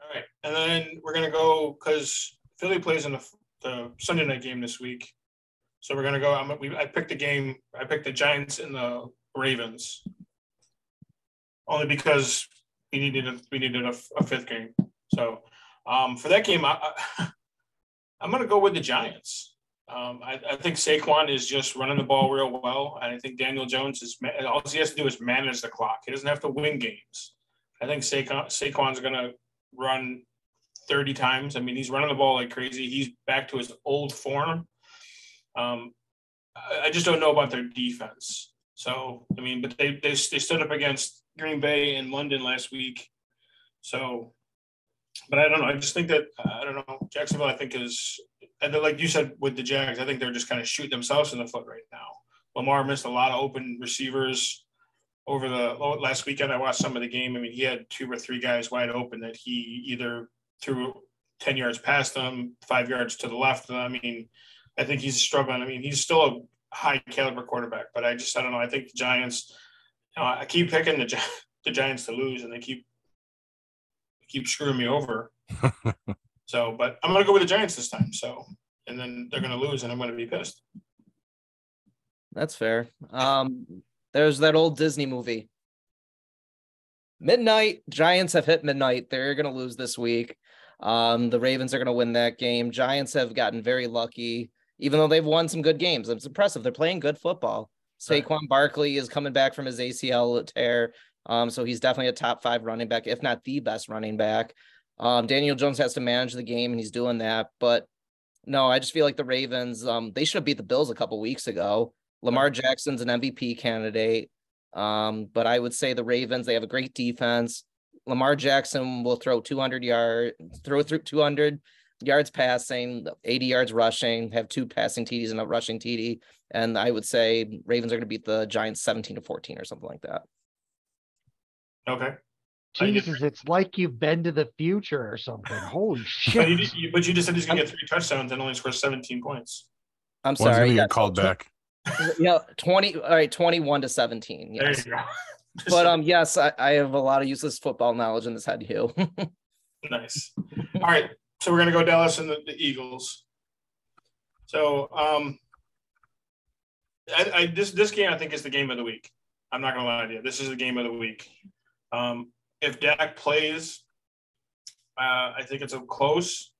All right. And then we're going to go because Philly plays in the, the Sunday night game this week. So we're going to go. I'm, we, I picked the game. I picked the Giants and the Ravens. Only because we needed a, we needed a, a fifth game. So um, for that game, I, I, I'm going to go with the Giants. Um, I, I think Saquon is just running the ball real well, and I think Daniel Jones is all he has to do is manage the clock. He doesn't have to win games. I think Saquon Saquon's going to run 30 times. I mean, he's running the ball like crazy. He's back to his old form. Um, I, I just don't know about their defense. So I mean, but they they, they stood up against Green Bay in London last week. So, but I don't know. I just think that I don't know. Jacksonville, I think is and like you said with the Jags, I think they're just kind of shooting themselves in the foot right now. Lamar missed a lot of open receivers over the oh, last weekend. I watched some of the game. I mean, he had two or three guys wide open that he either threw 10 yards past them, five yards to the left. I mean, I think he's struggling. I mean, he's still a high caliber quarterback, but I just, I don't know. I think the Giants, you know, I keep picking the, Gi- the Giants to lose and they keep, keep screwing me over. So, but I'm going to go with the Giants this time. So, and then they're going to lose, and I'm going to be pissed. That's fair. Um, there's that old Disney movie. Midnight Giants have hit midnight. They're going to lose this week. Um, the Ravens are going to win that game. Giants have gotten very lucky, even though they've won some good games. It's impressive. They're playing good football. Right. Saquon Barkley is coming back from his ACL tear. Um, so he's definitely a top five running back, if not the best running back. Um, Daniel Jones has to manage the game, and he's doing that. But no, I just feel like the Ravens, um, they should have beat the Bills a couple weeks ago. Lamar Jackson's an MVP candidate. Um, but I would say the Ravens, they have a great defense. Lamar Jackson will throw 200 yards, throw through 200 yards passing, 80 yards rushing, have two passing TDs and a rushing TD. And I would say Ravens are going to beat the Giants 17 to 14 or something like that. Okay. Jesus, it's like you've been to the future or something. Holy But you, shit. you- but you just said he's going to get three touchdowns and only score 17 points. I'm One's sorry. gonna Yeah, get called back. yeah, 20, all right, 21 to 17. There Yes. you go. But um, yes, I, I have a lot of useless football knowledge in this head, Hugh. nice. All right, so we're gonna go Dallas and the, the Eagles. So um, I, I this this game I think is the game of the week. I'm not gonna lie to you. This is the game of the week. Um, if Dak plays, uh, I think it's a close.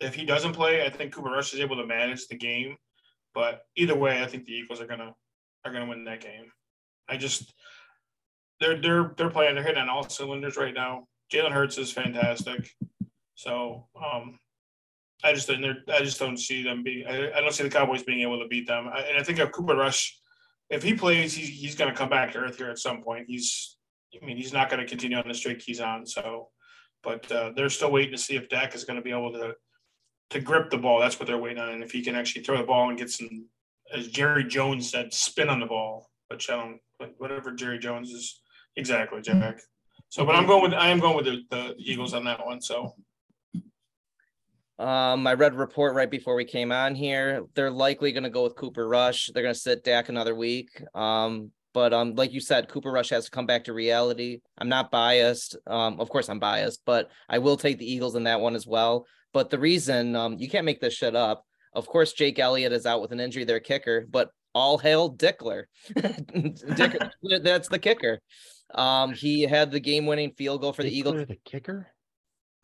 If he doesn't play, I think Cooper Rush is able to manage the game. But either way, I think the Eagles are gonna are gonna win that game. I just they're they're they're playing. They're hitting on all cylinders right now. Jalen Hurts is fantastic. So um, I just don't. I just don't see them being. I, I, don't see the Cowboys being able to beat them. I, and I think if Cooper Rush, if he plays, he's he's going to come back to earth here at some point. He's I mean he's not going to continue on the streak he's on. So, but uh, they're still waiting to see if Dak is going to be able to to grip the ball. That's what they're waiting on, and if he can actually throw the ball and get some, as Jerry Jones said, spin on the ball. Which I don't whatever Jerry Jones is exactly Jack. So, but I'm going with I am going with the, the Eagles on that one. So. Um, I read a report right before we came on here. They're likely going to go with Cooper Rush. They're going to sit Dak another week. Um, but um, like you said, Cooper Rush has to come back to reality. I'm not biased. Um, of course I'm biased, but I will take the Eagles in that one as well. But the reason um, you can't make this shit up. Of course, Jake Elliott is out with an injury, their kicker, but all hail Dicker. Dick, that's the kicker. Um, he had the game-winning field goal for the Eagles. The kicker.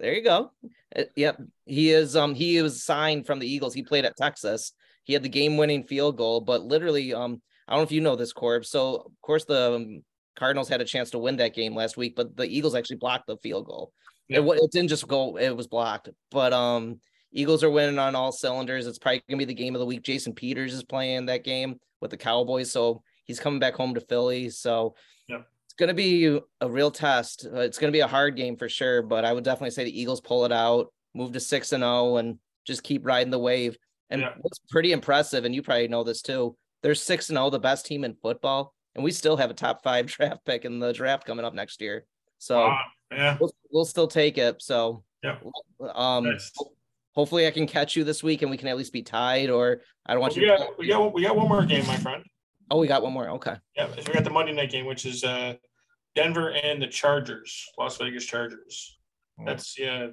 There you go. Uh, yep, he is. Um, he was signed from the Eagles. He played at Texas. He had the game-winning field goal, but literally, um, I don't know if you know this, Corb. So, of course, the um, Cardinals had a chance to win that game last week, but the Eagles actually blocked the field goal. It, it didn't just go; it was blocked. But um, Eagles are winning on all cylinders. It's probably gonna be the game of the week. Jason Peters is playing that game with the Cowboys, so he's coming back home to Philly. So yep. It's gonna be a real test. Uh, it's gonna be a hard game for sure, but I would definitely say the Eagles pull it out, move to six and zero, oh, and just keep riding the wave. And yeah. what's pretty impressive, and you probably know this too, they're six and zero, the best team in football, and we still have a top five draft pick in the draft coming up next year. So uh, yeah, we'll, we'll still take it. So yeah, um. Nice hopefully I can catch you this week and we can at least be tied. Or I don't want well, you. We got, we got we got one more game, my friend. Oh, we got one more. Okay. Yeah, so we got the Monday night game, which is uh, Denver and the Chargers, Las Vegas Chargers. Oh. That's yeah.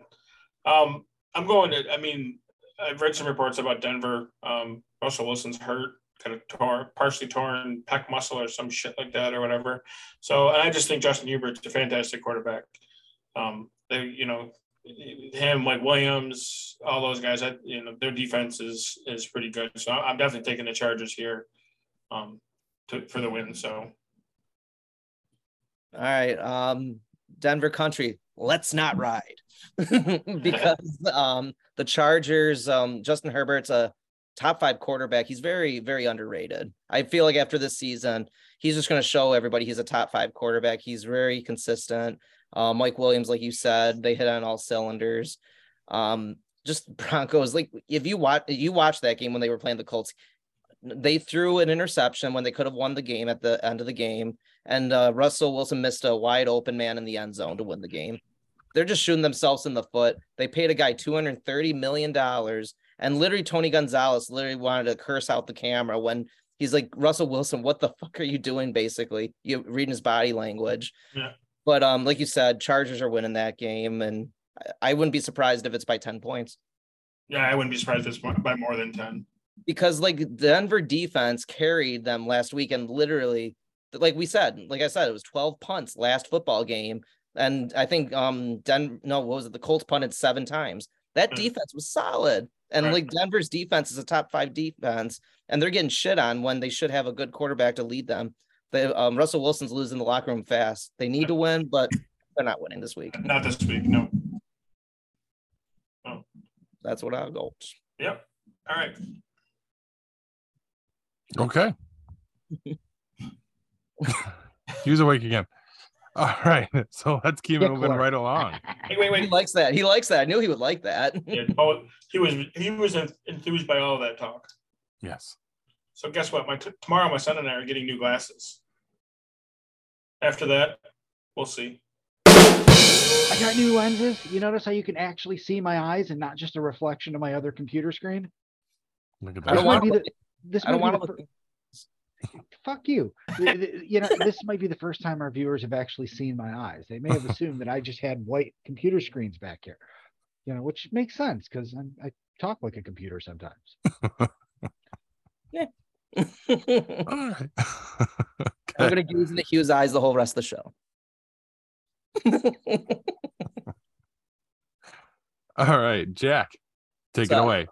Um, I'm going to. I mean, I've read some reports about Denver. Um, Russell Wilson's hurt, kind of torn, partially torn pec muscle or some shit like that or whatever. So, and I just think Justin Herbert's a fantastic quarterback. Um, they, you know, him, Mike Williams, all those guys. I, you know, their defense is is pretty good. So I'm definitely taking the Chargers here, um, to, for the win. So. All right, um, Denver country. Let's not ride because um, the Chargers. Um, Justin Herbert's a top five quarterback. He's very very underrated. I feel like after this season, he's just going to show everybody he's a top five quarterback. He's very consistent. Uh, Mike Williams, like you said, they hit on all cylinders. Um, just Broncos, like if you watch you watch that game when they were playing the Colts, they threw an interception when they could have won the game at the end of the game, and uh, Russell Wilson missed a wide open man in the end zone to win the game. They're just shooting themselves in the foot. They paid a guy two hundred thirty million dollars, and literally Tony Gonzalez literally wanted to curse out the camera when he's like Russell Wilson, what the fuck are you doing? Basically, you reading his body language. Yeah. But um, like you said, Chargers are winning that game, and I wouldn't be surprised if it's by ten points. Yeah, I wouldn't be surprised if it's by more than ten. Because like Denver defense carried them last week, and literally, like we said, like I said, it was twelve punts last football game, and I think um Den no, what was it? The Colts punted seven times. That mm-hmm. defense was solid, and like Denver's defense is a top five defense, and they're getting shit on when they should have a good quarterback to lead them. They, um, Russell Wilson's losing the locker room fast. They need to win, but they're not winning this week. Not this week, no. No. That's what I'll go. Yep. All right. Okay. he was awake again. All right, so let's keep Get moving right along. Hey, wait, wait. He likes that. He likes that. I knew he would like that. yeah, oh, he was he was enthused by all that talk. Yes. So guess what? My t- tomorrow, my son and I are getting new glasses. After that, we'll see. I got new lenses. You notice how you can actually see my eyes and not just a reflection of my other computer screen? Look at that. I don't want to. This I don't want to. fuck you. Th- th- you know, this might be the first time our viewers have actually seen my eyes. They may have assumed that I just had white computer screens back here. You know, which makes sense because I talk like a computer sometimes. All right. I'm gonna gaze the Hughes eyes the whole rest of the show. All right, Jack, take it away.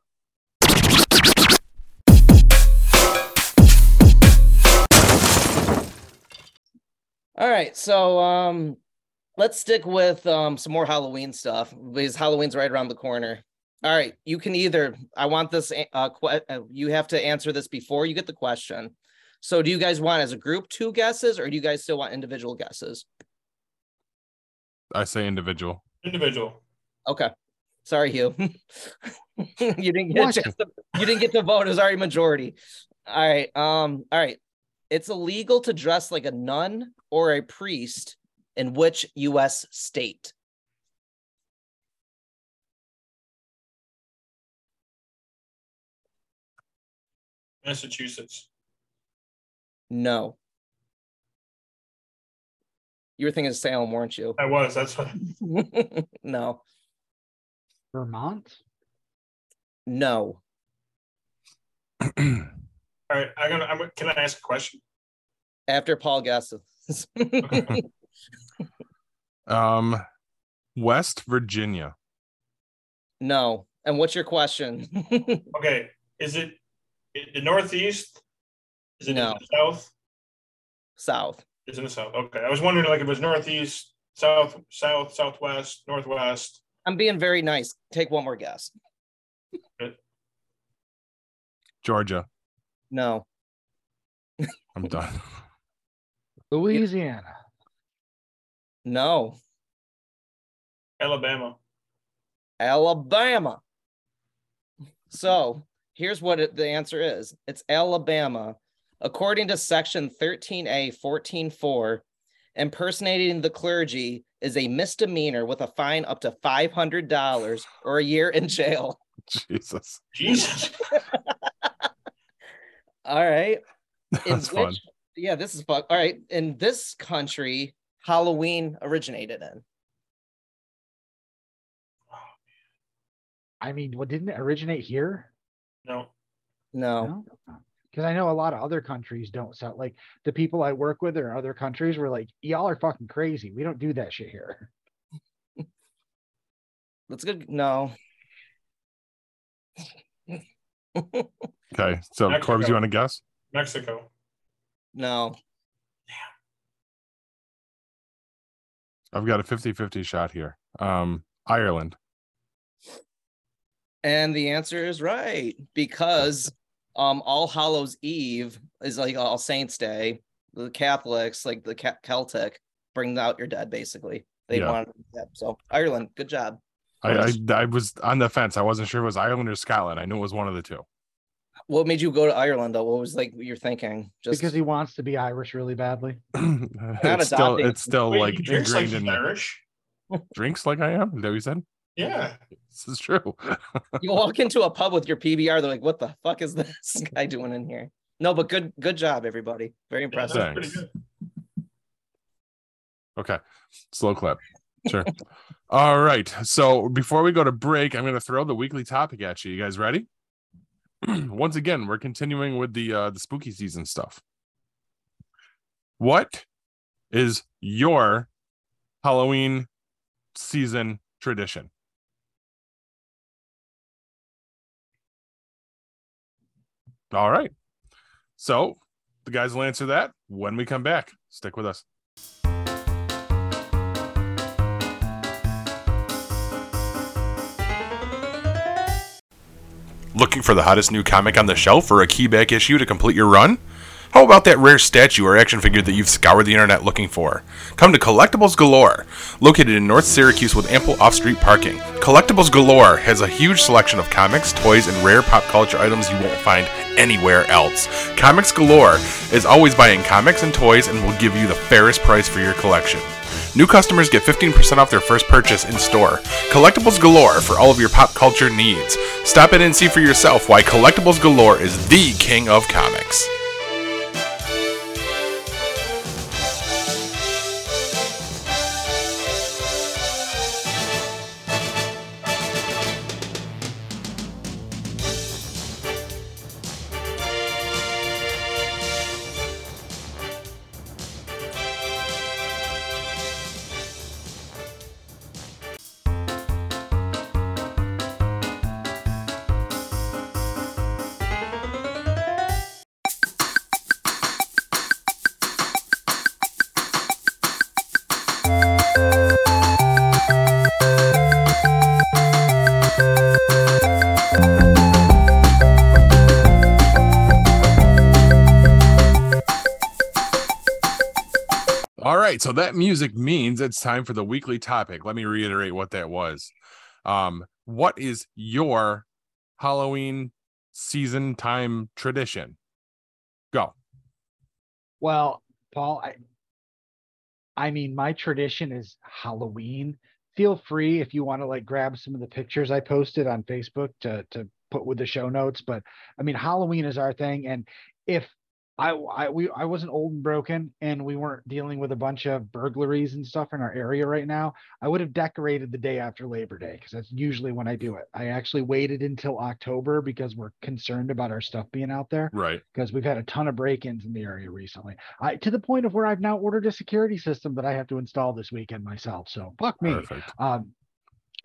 All right, so um, let's stick with um some more Halloween stuff because Halloween's right around the corner. All right, you can either I want this uh, que- uh you have to answer this before you get the question. So do you guys want as a group two guesses or do you guys still want individual guesses? I say individual. Individual. Okay. Sorry, Hugh. you didn't get a chance to, you didn't get to vote. It was already majority. All right. Um, all right. It's illegal to dress like a nun or a priest in which US state? Massachusetts. No. You were thinking of Salem, weren't you? I was. That's what. no. Vermont? No. All right. I'm gonna. I'm, can I ask a question? After Paul guesses. Um, West Virginia. no. And what's your question? Okay. Is it the Northeast? Is it No. in the South? South. It's in the South. Okay. I was wondering like if it was Northeast, South, South, Southwest, Northwest. I'm being very nice. Take one more guess. Georgia. No. I'm done. Louisiana. No. Alabama. Alabama. So here's what it, the answer is it's Alabama. According to section 13A 14.4, impersonating the clergy is a misdemeanor with a fine up to $500 or a year in jail. Jesus. Jesus. All right. In That's fun. Which, yeah, this is fun. All right. In this country, Halloween originated in. I mean, what didn't it originate here? No. No. Because I know a lot of other countries don't sell like the people I work with in other countries were like, y'all are fucking crazy. We don't do that shit here. That's good. No. Okay, so Mexico. Corbs, you want to guess? Mexico. No. I've got a 50-50 shot here. Um, Ireland. And the answer is right because um All Hallows Eve is like All Saints Day. The Catholics, like the Ca- Celtic, bring out your dead. Basically, they Yeah. want that. So Ireland, good job. I, I I was on the fence. I wasn't sure it was Ireland or Scotland. I knew it was one of the two. What made you go to Ireland though? What was like you're thinking? Just Because he wants to be Irish really badly. it's still it's still Wait, like he drinks like ingrained in me. Irish. Drinks like I am. Is that you said? Yeah. This is true. you walk into a pub with your PBR, they're like, "What the fuck is this guy doing in here?" No, but good, good job, everybody. Very impressive. that's pretty Thanks. good. Okay. Slow clap. Sure. All right. So before we go to break, I'm going to throw the weekly topic at you. You guys ready? Once again, we're continuing with the uh the spooky season stuff. What is your Halloween season tradition? All right. So the guys will answer that when we come back. Stick with us. Looking for the hottest new comic on the shelf or a keyback issue to complete your run? How about that rare statue or action figure that you've scoured the internet looking for? Come to Collectibles Galore, located in North Syracuse with ample off street parking. Collectibles Galore has a huge selection of comics, toys, and rare pop culture items you won't find anywhere else. Comics Galore is always buying comics and toys and will give you the fairest price for your collection. New customers get 15% off their first purchase in store. Collectibles Galore for all of your pop culture needs. Stop in and see for yourself why Collectibles Galore is the king of comics. That music means it's time for the weekly topic. Let me reiterate what that was. Um, what is your Halloween season time tradition? Go. Well, Paul, I I mean, my tradition is Halloween. Feel free if you want to like grab some of the pictures I posted on Facebook to to put with the show notes. But I mean, Halloween is our thing, and if I I we I wasn't old and broken, and we weren't dealing with a bunch of burglaries and stuff in our area right now. I would have decorated the day after Labor Day because that's usually when I do it. I actually waited until October because we're concerned about our stuff being out there Right. because we've had a ton of break-ins in the area recently. I to the point of where I've now ordered a security system that I have to install this weekend myself. So fuck me. Perfect. Um,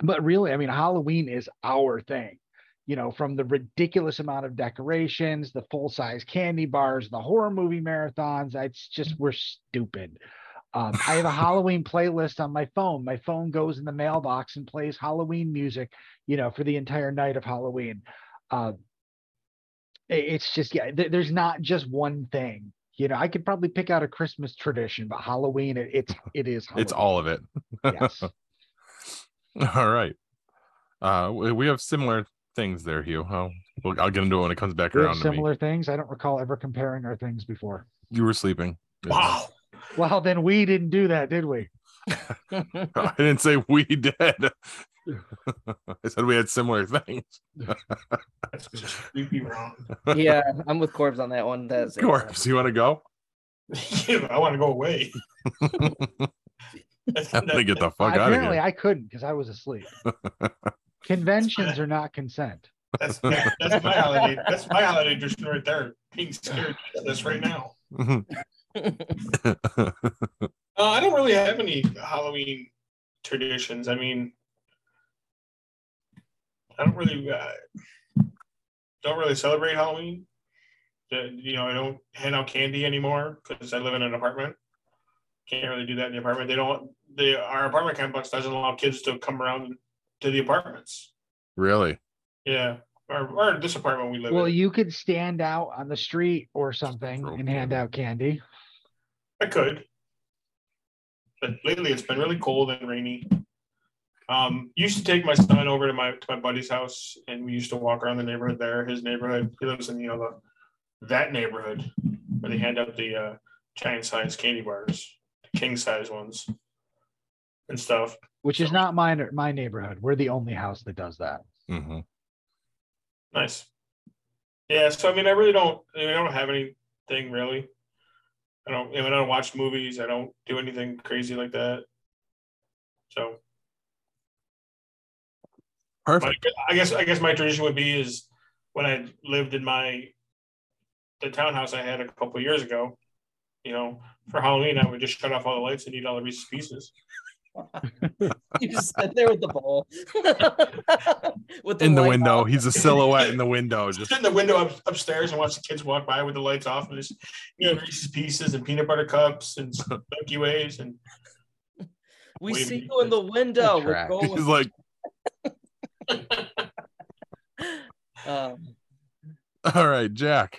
but really, I mean, Halloween is our thing. You know, from the ridiculous amount of decorations, the full-size candy bars, the horror movie marathons. It's just we're stupid. Um, I have a Halloween playlist on my phone. My phone goes in the mailbox and plays Halloween music, you know, for the entire night of Halloween. Uh, it's just yeah, th- there's not just one thing. You know, I could probably pick out a Christmas tradition, but Halloween, it, it's it is. It's all of it. yes. All right. Uh, we have similar things there, Hugh. I'll, I'll get into it when it comes back We have around to me. similar things. I don't recall ever comparing our things before. You were sleeping. Wow. Well, then we didn't do that, did we? I didn't say we did. I said we had similar things. That's just creepy wrong. yeah, I'm with Corbs on that one. That's Corpse, you want to go? Yeah, I want to go away. That's- I'm gonna get the fuck out of here. Apparently. I couldn't because I was asleep. Conventions are not consent. That's that's my holiday. That's my holiday tradition right there. Being scared of this right now. Uh, I don't really have any Halloween traditions. I mean, I don't really uh, don't really celebrate Halloween. You know, I don't hand out candy anymore because I live in an apartment. Can't really do that in the apartment. They don't. They our apartment complex doesn't allow kids to come around to the apartments. really? Yeah, or, or this apartment we live Well, in. you could stand out on the street or something Throw and hand out candy. I could. But lately it's been really cold and rainy. Um, used to take my son over to my to my buddy's house and we used to walk around the neighborhood there, his neighborhood. He lives in you know the that neighborhood where they hand out the uh, giant size candy bars, the king size ones and stuff. Which is not my my neighborhood. We're the only house that does that. hmm Nice. Yeah, so I mean I really don't I, mean, I don't have anything really. I don't I, mean, I don't watch movies, I don't do anything crazy like that. So My, Perfect. I guess I guess my tradition would be is when I lived in my the townhouse I had a couple of years ago. You know, for Halloween I would just shut off all the lights and eat all the Reese's Pieces. you just sit there with the bowl. with In the window. out. He's a silhouette in the window. Just Just sit in the window up, upstairs and watch the kids walk by with the lights off and just you know Reese's Pieces and peanut butter cups and Milky Ways and We Wait see you in the window. We're going- he's like, um, all right, Jack.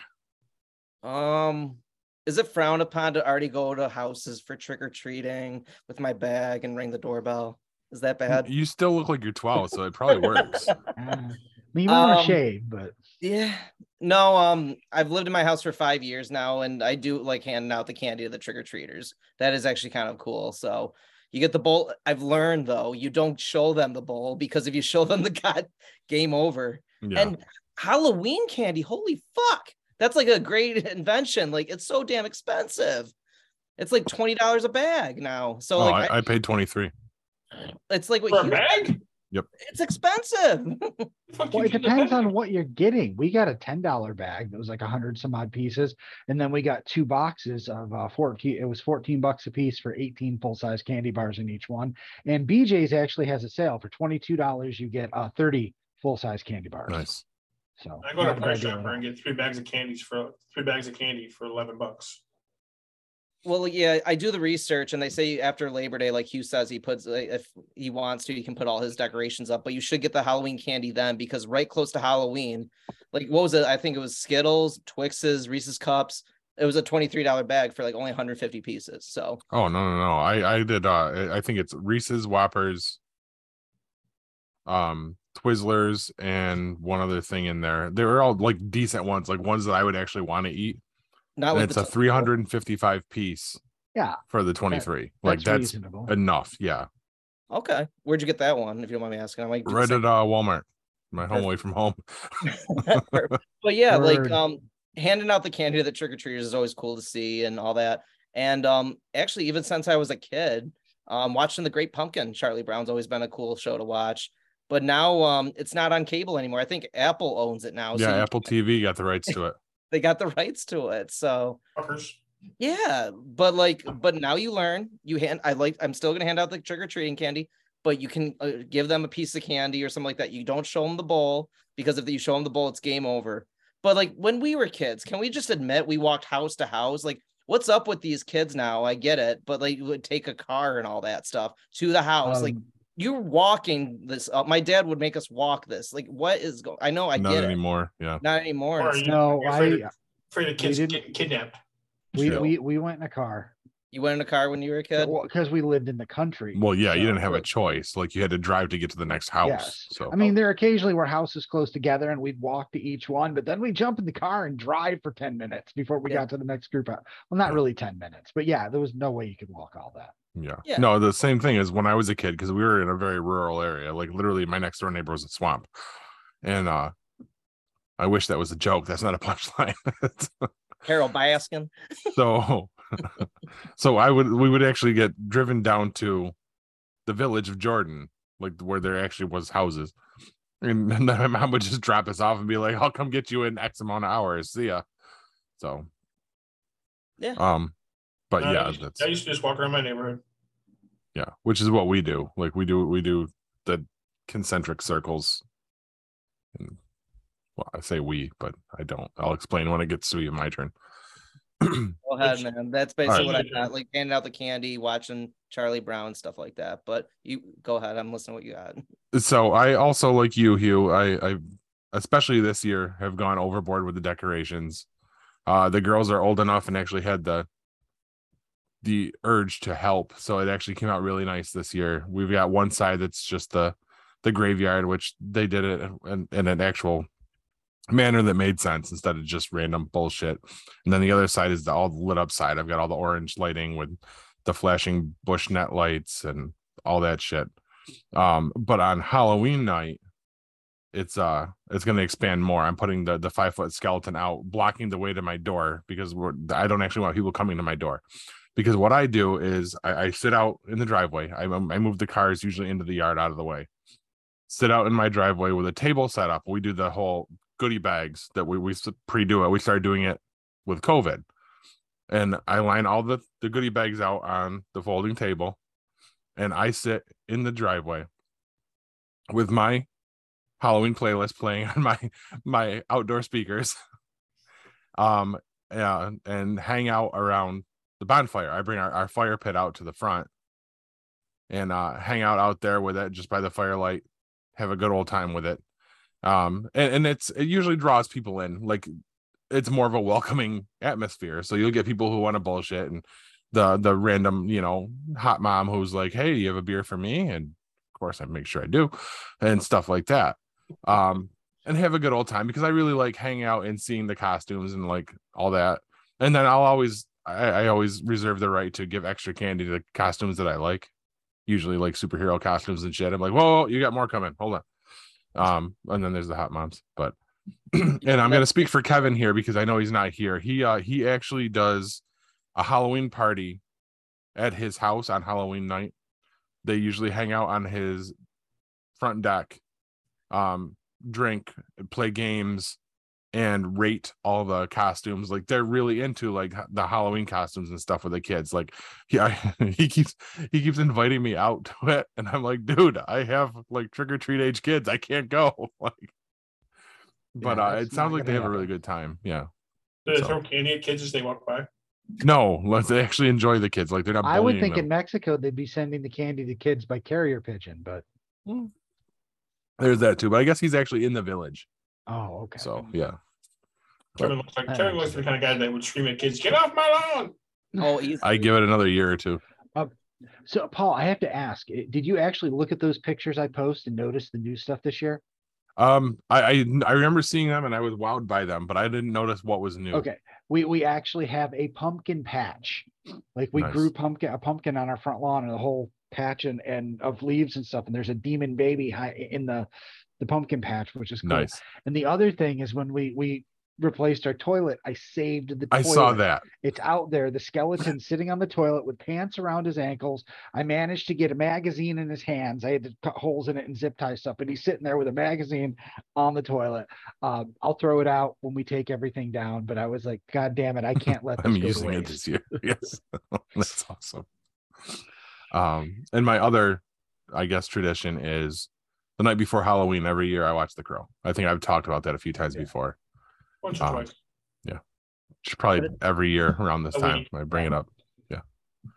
um, is it frowned upon to already go to houses for trick or treating with my bag and ring the doorbell? Is that bad? You still look like you're 12, so it probably works. Uh, I mean, you might want Um, to shave, but Yeah. No, um, I've lived in my house for five years now, and I do like handing out the candy to the trick or treaters. That is actually kind of cool. So you get the bowl. I've learned though, you don't show them the bowl because if you show them the god, game over. Yeah. And Halloween candy, holy fuck, that's like a great invention. Like it's so damn expensive. It's like twenty dollars a bag now. So oh, like I, I paid 23. I- it's like what for a you, bag. it's expensive. Well, it depends on what you're getting. We got a ten dollar bag that was like a hundred some odd pieces, and then we got two boxes of uh, fourteen. It was fourteen bucks a piece for eighteen full size candy bars in each one. And BJ's actually has a sale for twenty two dollars. You get uh, thirty full size candy bars. Nice. So I go to a bad Price deal Chopper and get three bags of candies for three bags of candy for eleven bucks. Well, yeah, I do the research, and they say after Labor Day, like Hugh says, he puts if he wants to, he can put all his decorations up. But you should get the Halloween candy then, because right close to Halloween, like what was it? I think it was Skittles, Twixes, Reese's cups. it was a $23 bag for like only 150 pieces. So Oh no no no! I I did. Uh, I- I think it's Reese's, Whoppers, um, Twizzlers, and one other thing in there. They were all like decent ones, like ones that I would actually want to eat. not And it's a Tootsie three Roll. hundred and fifty-five piece Yeah, for the twenty-three. like that's, that's enough. Yeah, Okay. Where'd you get that one? If you don't mind me asking, I'm like right at uh, Walmart. My home away from home. but yeah, like um handing out the candy to the trick or treaters is always cool to see and all that. And um actually even since I was a kid, um watching the Great Pumpkin, Charlie Brown's always been a cool show to watch. But now um it's not on cable anymore. I think Apple owns it now. yeah, you Apple can't- TV got the rights to it. they got the rights to it. So Fuckers. yeah, but like, but now you learn. You hand. I like. I'm still gonna hand out the trick or treating candy, but you can uh, give them a piece of candy or something like that. You don't show them the bowl because if you show them the bowl, it's game over. But like when we were kids, can we just admit we walked house to house? Like, what's up with these kids now? I get it, but like, you would take a car and all that stuff to the house. like, Um, you're walking this. Up. My dad would make us walk this. Like, what is going? I know. I Not get it. Not anymore. Yeah. Not anymore. Or It's- you- no, you're afraid I of- afraid of kids didn't- getting kidnapped. we, Chill. we we went in a car You went in a car when you were a kid. because we lived in the country. Well, yeah, you didn't have a choice. Like you had to drive to get to the next house. Yes. So I mean, there occasionally were houses close together and we'd walk to each one, but then we'd jump in the car and drive for 10 minutes before we Yeah. got to the next group. out. Well, not really 10 minutes, but yeah, there was no way you could walk all that. Yeah. Yeah. No, the same thing as when I was a kid because we were in a very rural area. Like literally, my next door neighbor was a swamp, and uh, I wish that was a joke. That's not a punchline. Harold Baskin. so, so I would we would actually get driven down to the village of Jordan, like where there actually was houses, and then my mom would just drop us off and be like, "I'll come get you in X amount of hours. See ya." So, Yeah. Um, but I yeah, used- that's I used to just walk around my neighborhood. yeah which is what we do like we do we do the concentric circles and well i say we but i don't i'll explain when it gets to be my turn Go ahead, man. That's basically what I got. Like handing out the candy, watching Charlie Brown, stuff like that. But you go ahead. I'm listening to what you got. so i also like you hugh i i especially this year have gone overboard with the decorations uh the girls are old enough and actually had the the urge to help. So it actually came out really nice this year. We've got one side that's just the the graveyard which they did it in, in an actual manner that made sense instead of just random bullshit. And then the other side is the all lit up side. I've got all the orange lighting with the flashing bush net lights and all that shit. Um but on halloween night it's uh it's going to expand more. I'm putting the the five foot skeleton out blocking the way to my door because we're i don't actually want people coming to my door because what i do is i, I sit out in the driveway. I, I move the cars usually into the yard out of the way. Sit out in my driveway with a table set up. We do the whole goodie bags that we we pre-do it. We started doing it with covid. And i line all the the goodie bags out on the folding table and i sit in the driveway with my Halloween playlist playing on my my outdoor speakers. Um yeah, and hang out around the bonfire. I bring our, our fire pit out to the front and uh hang out out there with it just by the firelight, have a good old time with it. Um and, and it's it usually draws people in. Like it's more of a welcoming atmosphere. So you'll get people who want to bullshit and the the random, you know, hot mom who's like, Hey, do you have a beer for me? And of course I make sure I do and stuff like that um and have a good old time because i really like hanging out and seeing the costumes and like all that and then i'll always i, I always reserve the right to give extra candy to costumes that i like usually like superhero costumes and shit. I'm like whoa you got more coming. Hold on. Um and then there's the hot moms but and i'm to speak for kevin here because i know he's not here. He uh he actually does a halloween party at his house on halloween night. They usually hang out on his front deck um drink play games and rate all the costumes like they're really into like the halloween costumes and stuff with the kids like yeah he keeps he keeps inviting me out to it and i'm like dude i have like trick-or-treat age kids i can't go like but Yeah, uh it sounds like they gonna have a really good time yeah Do they So- throw candy at kids as they walk by? no like they actually enjoy the kids like they're not I would think them. in Mexico, they'd be sending the candy to kids by carrier pigeon, but, there's that too but i guess he's actually in the village oh, okay. so yeah Kevin looks like Kevin looks like the kind of guy that would scream at kids, "Get off my lawn!" Oh, he's I give it another year or two. So, Paul, I have to ask: eh, Did you actually look at those pictures I post and notice the new stuff this year? Um, I, I I remember seeing them and I was wowed by them, but I didn't notice what was new. Okay, we we actually have a pumpkin patch. Like we Nice. grew pumpkin a pumpkin on our front lawn and a whole patch and, and of leaves and stuff. And there's a demon baby hi- in the the pumpkin patch, which is cool. Nice. And the other thing is when we we replaced our toilet, I saved the. I toilet. saw that. It's out there. The skeleton sitting on the toilet with pants around his ankles. I managed to get a magazine in his hands. I had to cut holes in it and zip tie stuff, and he's sitting there with a magazine on the toilet. Um, I'll throw it out when we take everything down. But I was like, God damn it, I can't let this I'm using it waste." this year. Yes, that's awesome. Um, and my other, I guess, tradition is the night before Halloween. Every year, I watch The Crow. I think I've talked about that a few times Yeah. before. Once or Um, twice. Just probably every year around this time, week. I bring it up. Yeah.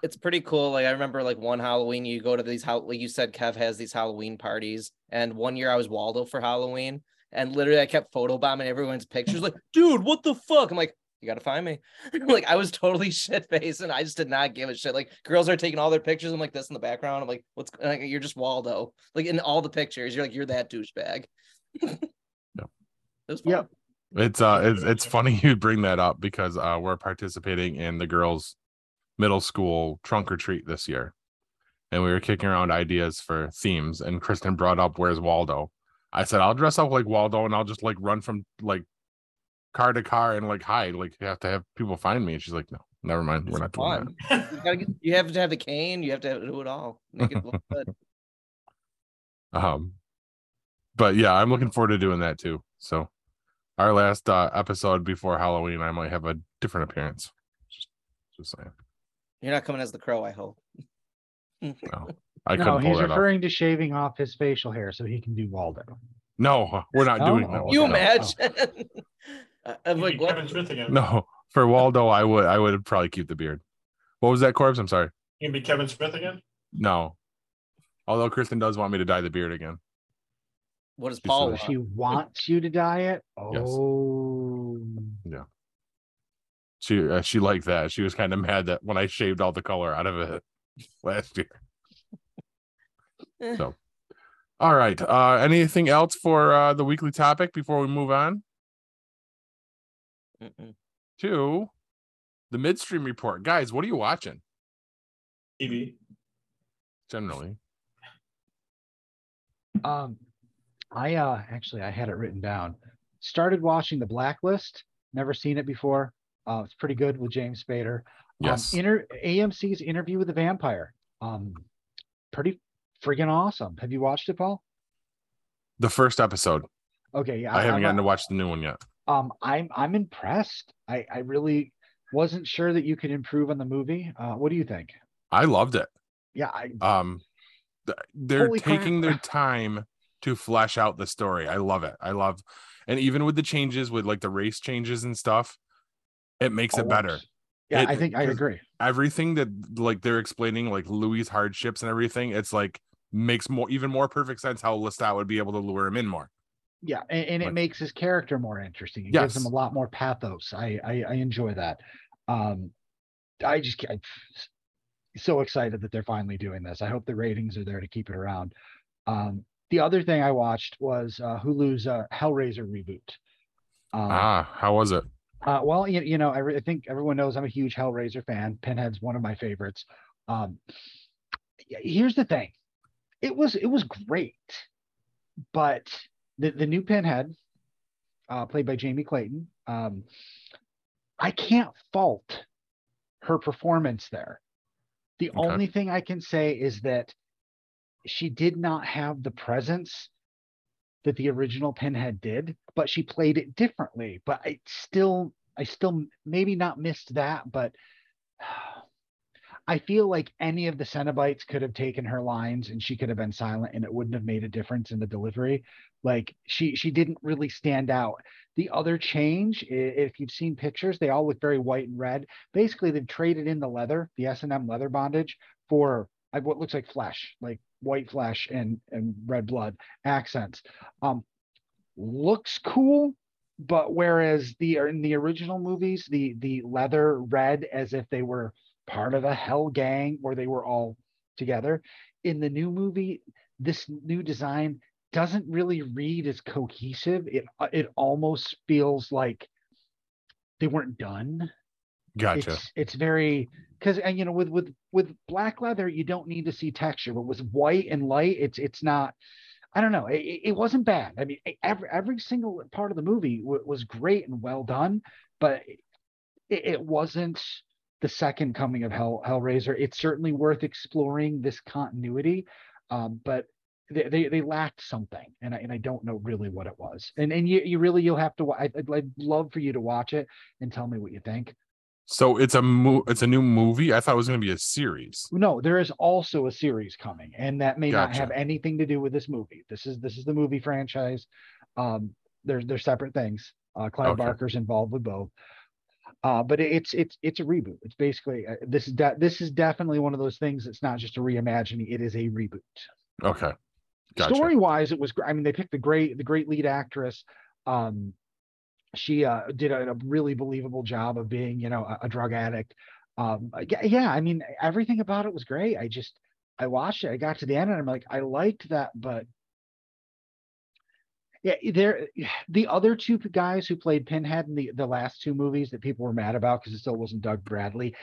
It's pretty cool. Like I remember like one Halloween, you go to these how like you said, Kev has these Halloween parties. And one year I was Waldo for Halloween. And literally I kept photobombing everyone's pictures, like, dude, what the fuck? I'm like, you gotta find me. like I was totally shit faced and I just did not give a shit. Like girls are taking all their pictures. I'm like this in the background. I'm like, what's like you're just Waldo. Like in all the pictures, you're like, you're that douchebag. It was fun. Yep. It's uh, it's it's funny you bring that up because uh, we're participating in the girls' middle school trunk or treat this year, and we were kicking around ideas for themes. And Kristen brought up, "Where's Waldo?" I said, "I'll dress up like Waldo, and I'll just like run from like car to car and like hide. Like you have to have people find me." And she's like, "No, never mind. We're not It's doing that." You, gotta get, you have to have the cane. You have to do it all. Make it look good. Um, but yeah, I'm looking forward to doing that too. So, our last uh, episode before Halloween, I might have a different appearance. Just, just saying. You're not coming as the crow, I hope. No, I No, couldn't he's pull that off. referring to shaving off his facial hair so he can do Waldo. No, we're not doing No? that. you no. imagine? I- I'm like, what? Kevin Smith again. No, for Waldo, I would, I would probably keep the beard. What was that, Corbs? I'm sorry. You can be Kevin Smith again. No, although Kristen does want me to dye the beard again. What does Paul want? She wants you to dye it. Yes. Oh, She, uh, she liked that. She was kind of mad that when I shaved all the color out of it last year. Eh. So, all right. Uh, anything else for uh, the weekly topic before we move on Mm-mm. to the midstream report, guys? What are you watching TV. generally? um, I uh actually I had it written down. Started watching The Blacklist. Never seen it before. Uh, it's pretty good with James Spader. Yes. Um, inter- AMC's Interview with the Vampire. Um, pretty friggin' awesome. Have you watched it, Paul? the first episode. Okay, yeah. I haven't I'm, gotten to watch the new one yet. Um, I'm I'm impressed. I I really wasn't sure that you could improve on the movie. Uh, what do you think? I loved it. Yeah, I um they're Holy crap. taking their time to flesh out the story i love it i love and even with the changes with like the race changes and stuff it makes it better. Yeah, It- I think I agree. everything that like they're explaining like louis hardships and everything it's like makes more even more perfect sense how lestat would be able to lure him in more Yeah, and, and it Like- makes his character more interesting. It gives him a lot more pathos. I I, I enjoy that. Um, I just I'm so excited that they're finally doing this. I hope the ratings are there to keep it around. Um, the other thing I watched was uh, Hulu's uh, Hellraiser reboot. Um, ah how was it Uh, well, you, you know, I, re- I think everyone knows I'm a huge Hellraiser fan. Pinhead's one of my favorites. Um, here's the thing, it was it was great, but the the new Pinhead, uh, played by Jamie Clayton, um, I can't fault her performance there. The Okay. only thing I can say is that she did not have the presence that the original Pinhead did, but she played it differently. But I still, I still maybe not missed that, but I feel like any of the Cenobites could have taken her lines and she could have been silent and it wouldn't have made a difference in the delivery. Like she she didn't really stand out. The other change, if you've seen pictures, they all look very white and red. Basically, they've traded in the leather, the S and M leather bondage, for uh, what looks like flesh, like white flesh and and red blood accents. Um, looks cool, but whereas the in the original movies, the the leather red as if they were part of a hell gang where they were all together. In the new movie, this new design doesn't really read as cohesive. It it almost feels like they weren't done. Gotcha. It's it's very because and you know with with with black leather you don't need to see texture, but with white and light, it's it's not. I don't know. It, it wasn't bad. I mean, every every single part of the movie w- was great and well done, but it, it wasn't the second coming of Hell Hellraiser. It's certainly worth exploring this continuity, um, but they, they, they lacked something, and I and I don't know really what it was. And and you you really you'll have to. I, I'd, I'd love for you to watch it and tell me what you think. So it's a mo- it's a new movie. I thought it was going to be a series. No, there is also a series coming, and that may not have anything to do with this movie. This is this is the movie franchise. Um, they're they're separate things. Uh, Clive Okay. Barker's involved with both. Uh, but it's it's it's a reboot. It's basically uh, this is de- this is definitely one of those things. It's not just a reimagining. It is a reboot. Okay. Gotcha. Story wise, it was. I mean, they picked the great the great lead actress. Um, she uh, did a, a really believable job of being, you know, a, a drug addict. Um, yeah, yeah, I mean, everything about it was great. I just I watched it. I got to the end, and I'm like, I liked that, but yeah, there the other two guys who played Pinhead in the the last two movies that people were mad about because it still wasn't Doug Bradley.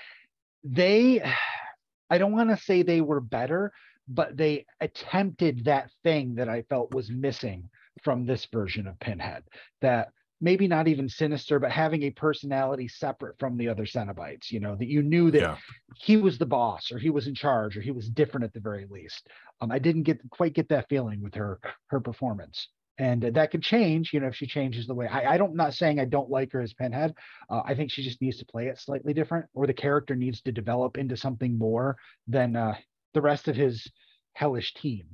They, I don't want to say they were better, but they attempted that thing that I felt was missing from this version of Pinhead. That maybe not even sinister, but having a personality separate from the other Cenobites. You know that you knew that Yeah. he was the boss, or he was in charge, or he was different at the very least. Um, I didn't get quite get that feeling with her her performance. And that could change, you know, if she changes the way. I, I don't, not saying I don't like her as Pinhead. Uh, I think she just needs to play it slightly different, or the character needs to develop into something more than uh, the rest of his hellish team.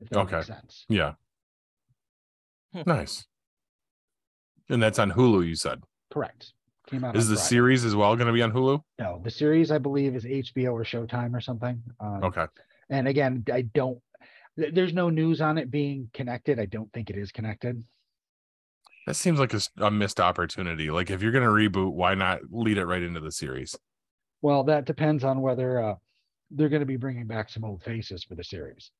If that Okay. makes sense. Yeah. Hmm. Nice. And that's on Hulu. You said Correct. Came out. is the Friday. series as well going to be on Hulu? No, the series I believe is HBO or Showtime or something. Um, Okay. And again, I don't. Th- There's no news on it being connected. I don't think it is connected. That seems like a missed opportunity. Like if you're going to reboot, why not lead it right into the series? Well, that depends on whether uh, they're going to be bringing back some old faces for the series.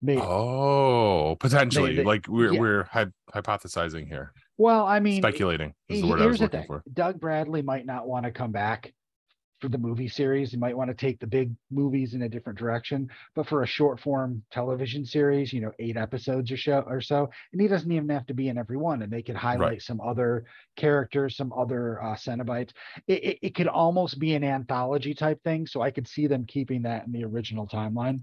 Maybe. Oh, potentially. they- like we're yeah. we're hy- hypothesizing here, well, I mean, speculating is the word I was looking for. Doug Bradley might not want to come back for the movie series. you might want to take the big movies in a different direction. But for a short form television series, you know, eight episodes or show or so, and he doesn't even have to be in every one. And they could highlight some other characters, some other uh, Cenobites. It, it, it could almost be an anthology type thing. So I could see them keeping that in the original timeline.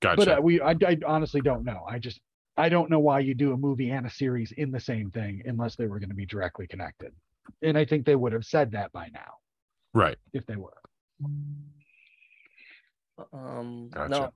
Gotcha. But uh, we, I, I honestly don't know. I just, I don't know why you do a movie and a series in the same thing unless they were going to be directly connected. And I think they would have said that by now right. if they were. Um, Gotcha. no,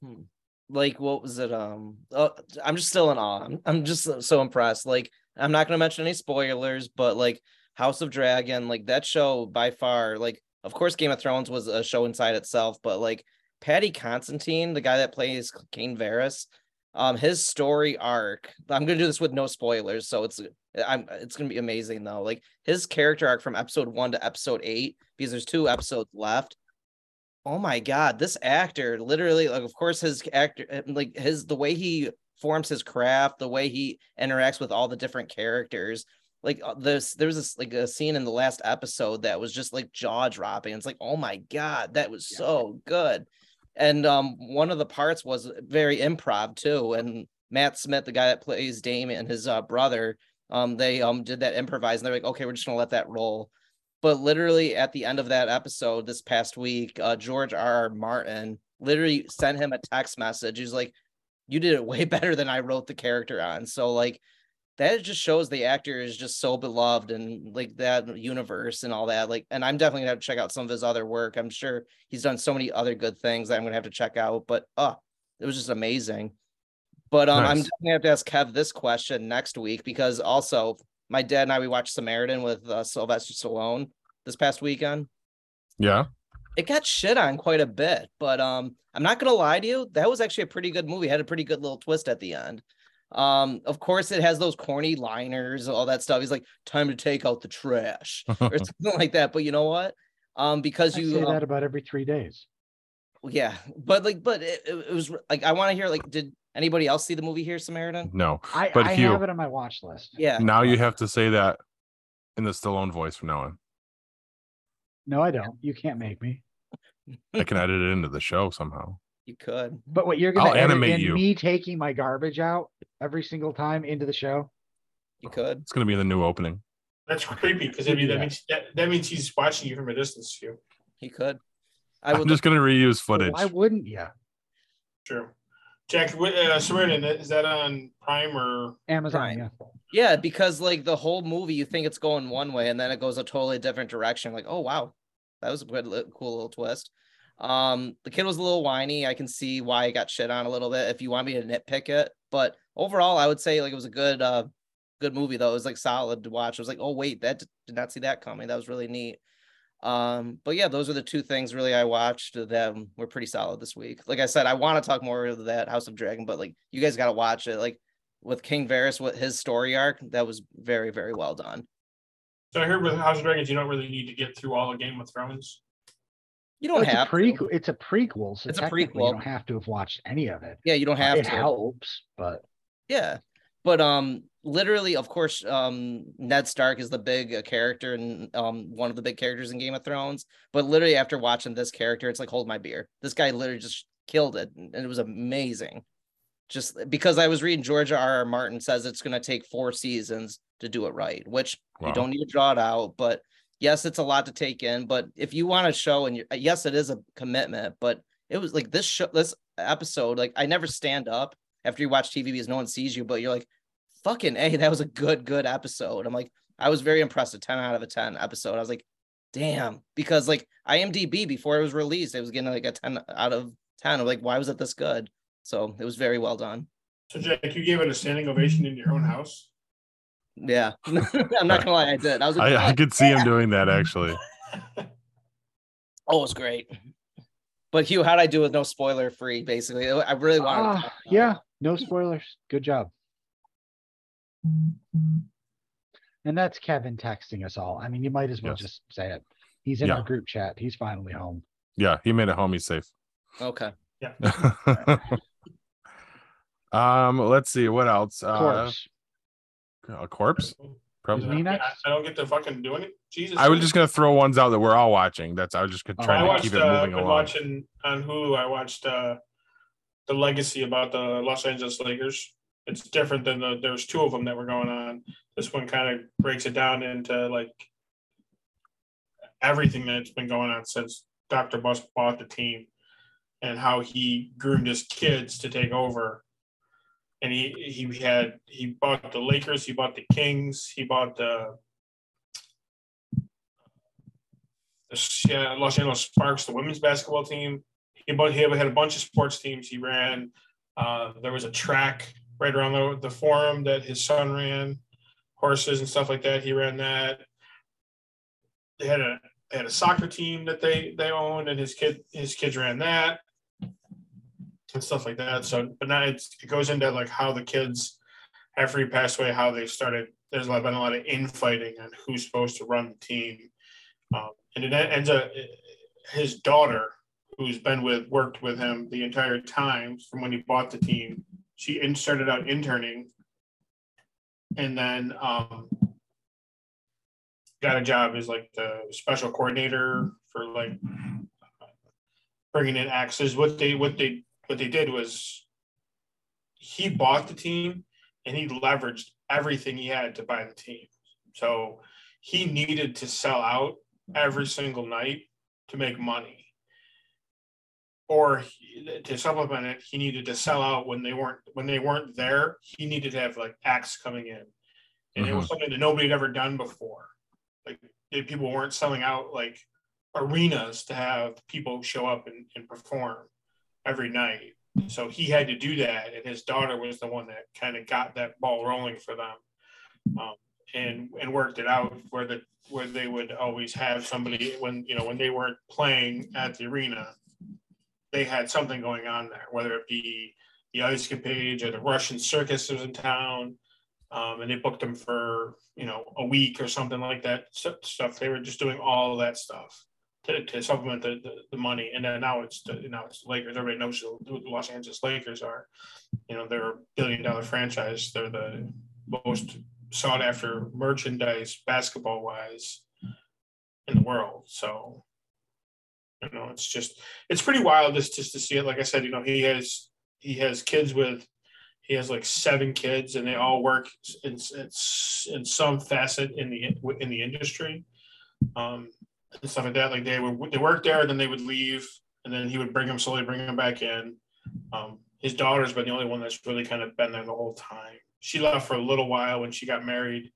Hmm. like what was it? Um, uh, I'm just still in awe. I'm, I'm just so- so impressed. Like, I'm not gonna mention any spoilers, but like House of Dragon, like that show by far, like of course Game of Thrones was a show inside itself, but like Paddy Considine, the guy that plays Kane Varys, um, his story arc. I'm gonna do this with no spoilers, so it's I'm it's gonna be amazing though. Like his character arc from episode one to episode eight, because there's two episodes left oh my god this actor literally like of course his actor uh, like his the way he forms his craft the way he interacts with all the different characters like uh, this there was this like a scene in the last episode that was just like jaw dropping it's like oh my god that was Yeah. so good and um one of the parts was very improv too and matt smith the guy that plays Daemon and his uh, brother um they um did that improvise and they're like okay we're just gonna let that roll but literally at the end of that episode this past week, uh, George R. R. Martin literally sent him a text message. He's like, "You did it way better than I wrote the character on." So like, that just shows the actor is just so beloved and like that universe and all that. Like, and I'm definitely gonna have to check out some of his other work. I'm sure he's done so many other good things that I'm gonna have to check out. But oh, it was just amazing. But um, I'm definitely gonna have to ask Kev this question next week because also my dad and I we watched Samaritan with uh, Sylvester Stallone this past weekend. Yeah. It got shit on quite a bit, but um, I'm not gonna lie to you, that was actually a pretty good movie. It had a pretty good little twist at the end. Um, of course, it has those corny liners, all that stuff. He's like, "Time to take out the trash," or something like that. But you know what? Um, because I you, say um, that about every three days. yeah, but like, but it, it it was like I want to hear like, did anybody else see the movie here, Samaritan? no. I, But I Hugh- have it on my watch list. Yeah, Now you have to say that in the Stallone voice from now on. No, I don't. You can't make me. I can edit it into the show somehow. You could. But what you're gonna I'll animate you. me taking my garbage out every single time into the show? You could. It's gonna be the new opening. That's creepy because I that Yeah. means that, that means he's watching you from a distance. You He could. I I'm just gonna reuse footage. Why wouldn't you? Sure. Jack, wh- uh, Samaritan, is that on Prime or Amazon, Right. yeah. Yeah, because like the whole movie, you think it's going one way, and then it goes a totally different direction. Like, oh wow, that was a good, li- cool little twist. Um, the kid was a little whiny. I can see why he got shit on a little bit. If you want me to nitpick it, but overall, I would say like it was a good, uh, good movie though. It was like solid to watch. I was like, oh wait, that did not see that coming. That was really neat. Um, but yeah, those are the two things really I watched that were pretty solid this week. Like I said, I want to talk more of that House of Dragon, but like you guys got to watch it. Like with King Varys, with his story arc, that was very, very well done. so? I heard with House of Dragons, you don't really need to get through all of Game of Thrones. You don't it's have a to. It's a prequel, so It's a technically prequel. You don't have to have watched any of it. Yeah, you don't have it to. helps, but Yeah. But um literally of course um Ned Stark is the big uh, character and um one of the big characters in Game of Thrones, but literally after watching this character it's like hold my beer. This guy literally just killed it and it was amazing. Just because I was reading Georgia R. R. Martin says it's going to take 4 seasons to do it right, which Wow. you don't need to draw it out, but yes, it's a lot to take in, but if you want to show and you, uh, yes, it is a commitment, but it was like this show this episode like I never stand up after you watch TV because no one sees you, but you're like, fucking hey, that was a good, good episode. I'm like, I was very impressed. A 10 out of a 10 episode. I was like, damn, because like IMDb before it was released, it was getting like a 10 out of 10. I'm like, why was it this good? So it was very well done. So Jack, you gave it a standing ovation in your own house. Yeah. I'm not gonna lie, I did. I was like, I, I could see him doing that actually. oh, it was great. But Hugh, how'd I do with no spoiler free? Basically, I really wanted. to talk about it. yeah, no spoilers. Good job. And that's Kevin texting us all. I mean, you might as well Yes. just say it. He's in Yeah. our group chat. He's finally home. Yeah, he made it home. He's safe. Okay. Yeah. um, let's see what else. Of Uh, course. A corpse. Probably. Isn't I. I don't get to fucking do it. Jesus. I was just gonna throw ones out that we're all watching. That's I was just Oh, trying I to watched. keep it Uh, moving been along. watching on Hulu. I watched uh, the Legacy about the Los Angeles Lakers. It's different than the. There's two of them that were going on. This one kind of breaks it down into like everything that's been going on since Dr. Buss bought the team, and how he groomed his kids to take over. And he he had he bought the Lakers, he bought the Kings, he bought the the Los Angeles Sparks, the women's basketball team. He bought, he had a bunch of sports teams. He ran. Uh, there was a track right around the, the forum that his son ran, horses and stuff like that. He ran that. They had a they had a soccer team that they they owned, and his kid his kids ran that and stuff like that. So, but now it goes into like how the kids after he passed away, how they started. There's been a lot of infighting on who's supposed to run the team. Um, and it ends up his daughter, who's been with worked with him the entire time from when he bought the team. She in, started out interning, and then um, got a job as like the special coordinator for like bringing in axes. What they what they what they did was he bought the team and he leveraged everything he had to buy the team. So he needed to sell out every single night to make money. Or he- to supplement it, he needed to sell out when they weren't when they weren't there. He needed to have like acts coming in, and it was mm-hmm. something that nobody had ever done before. Like people weren't selling out like arenas to have people show up and, and perform every night. So he had to do that, and his daughter was the one that kind of got that ball rolling for them, um, and and worked it out where the where they would always have somebody when you know when they weren't playing at the arena, they had something going on there, whether it be the ice capades or the Russian circus was in town. Um, and they booked them for you know a week or something like that stuff. They were just doing all that stuff to, to supplement the, the, the money. And then now it's the, now it's the Lakers. Everybody knows who the Los Angeles Lakers are. You know they're a billion dollar franchise. They're the most sought after merchandise basketball wise in the world. So you know it's just it's pretty wild just just to see it. Like I said, you know he has he has kids with he has like seven kids and they all work in, in, in some facet in the in the industry um, and stuff like that like they would they work there then they would leave and then he would bring them slowly bring them back in. Um, his daughter's been the only one that's really kind of been there the whole time. She left for a little while when she got married.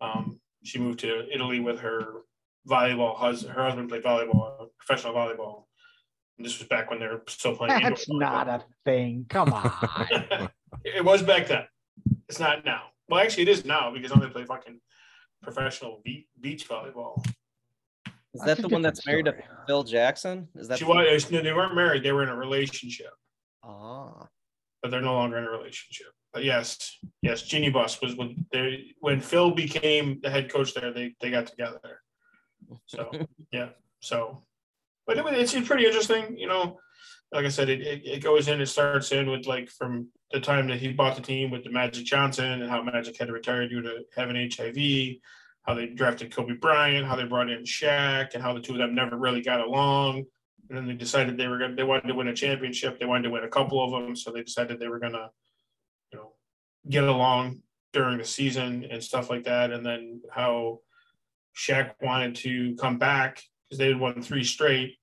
Um, she moved to italy with her volleyball husband her husband played volleyball professional volleyball. And this was back when they were still playing that's not a thing. Come on. It was back then. It's not now. Well, actually, it is now because I'm gonna play fucking professional beach volleyball. Is that the one that's married to Phil Jackson? Is that she the- was? No, they weren't married. They were in a relationship, Ah, but they're no longer in a relationship. But yes, yes, Jeanie Buss was when they when Phil became the head coach there. They they got together. So yeah, so, but it, it's it's pretty interesting. You know, like I said, it, it, it goes in. It starts in with like from the time that he bought the team with the Magic Johnson and how Magic had to retire due to having HIV, how they drafted Kobe Bryant, how they brought in Shaq, and how the two of them never really got along. And then they decided they were gonna, they wanted to win a championship. They wanted to win a couple of them, so they decided they were gonna, you know, get along during the season and stuff like that. And then how Shaq wanted to come back because they had won three straight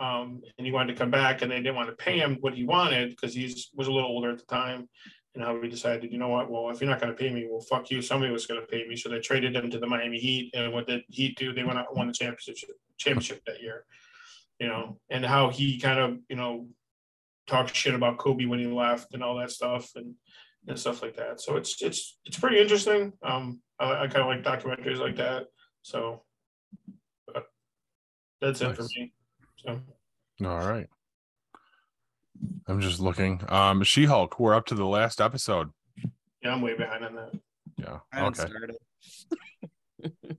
um, and he wanted to come back, and they didn't want to pay him what he wanted because he was a little older at the time. And how we decided, you know what? Well, if you're not going to pay me, well, fuck you. Somebody was going to pay me, so they traded him to the Miami Heat. And what did Heat do? They went out and won the championship championship that year. You know, and how he kind of you know talked shit about Kobe when he left and all that stuff and and stuff like that. So it's it's it's pretty interesting. Um, I, I kind of like documentaries like that. So that's nice. it for me. So. All right. I'm just looking. Um, She Hulk. We're up to the last episode. Yeah, I'm way behind on that. Yeah. Okay.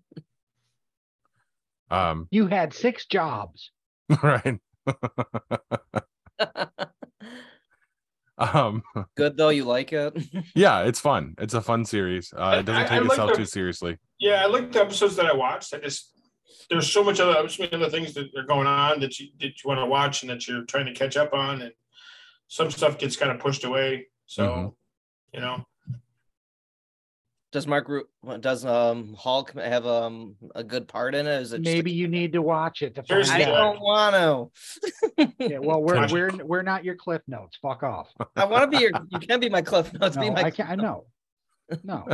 um, you had six jobs. Right. um good though you like it yeah it's fun it's a fun series uh it doesn't take I, I itself the, too seriously yeah i like the episodes that i watched i just there's so much other so many other things that are going on that you that you want to watch and that you're trying to catch up on, and some stuff gets kind of pushed away. So, mm-hmm. you know. Does Mark does um Hulk have um a good part in it? Is it maybe a, you need to watch it? To I don't want to. yeah, well, we're we're we're not your cliff notes. Fuck off. I want to be your. You can be my cliff notes. No, be my. I can't. I know. No.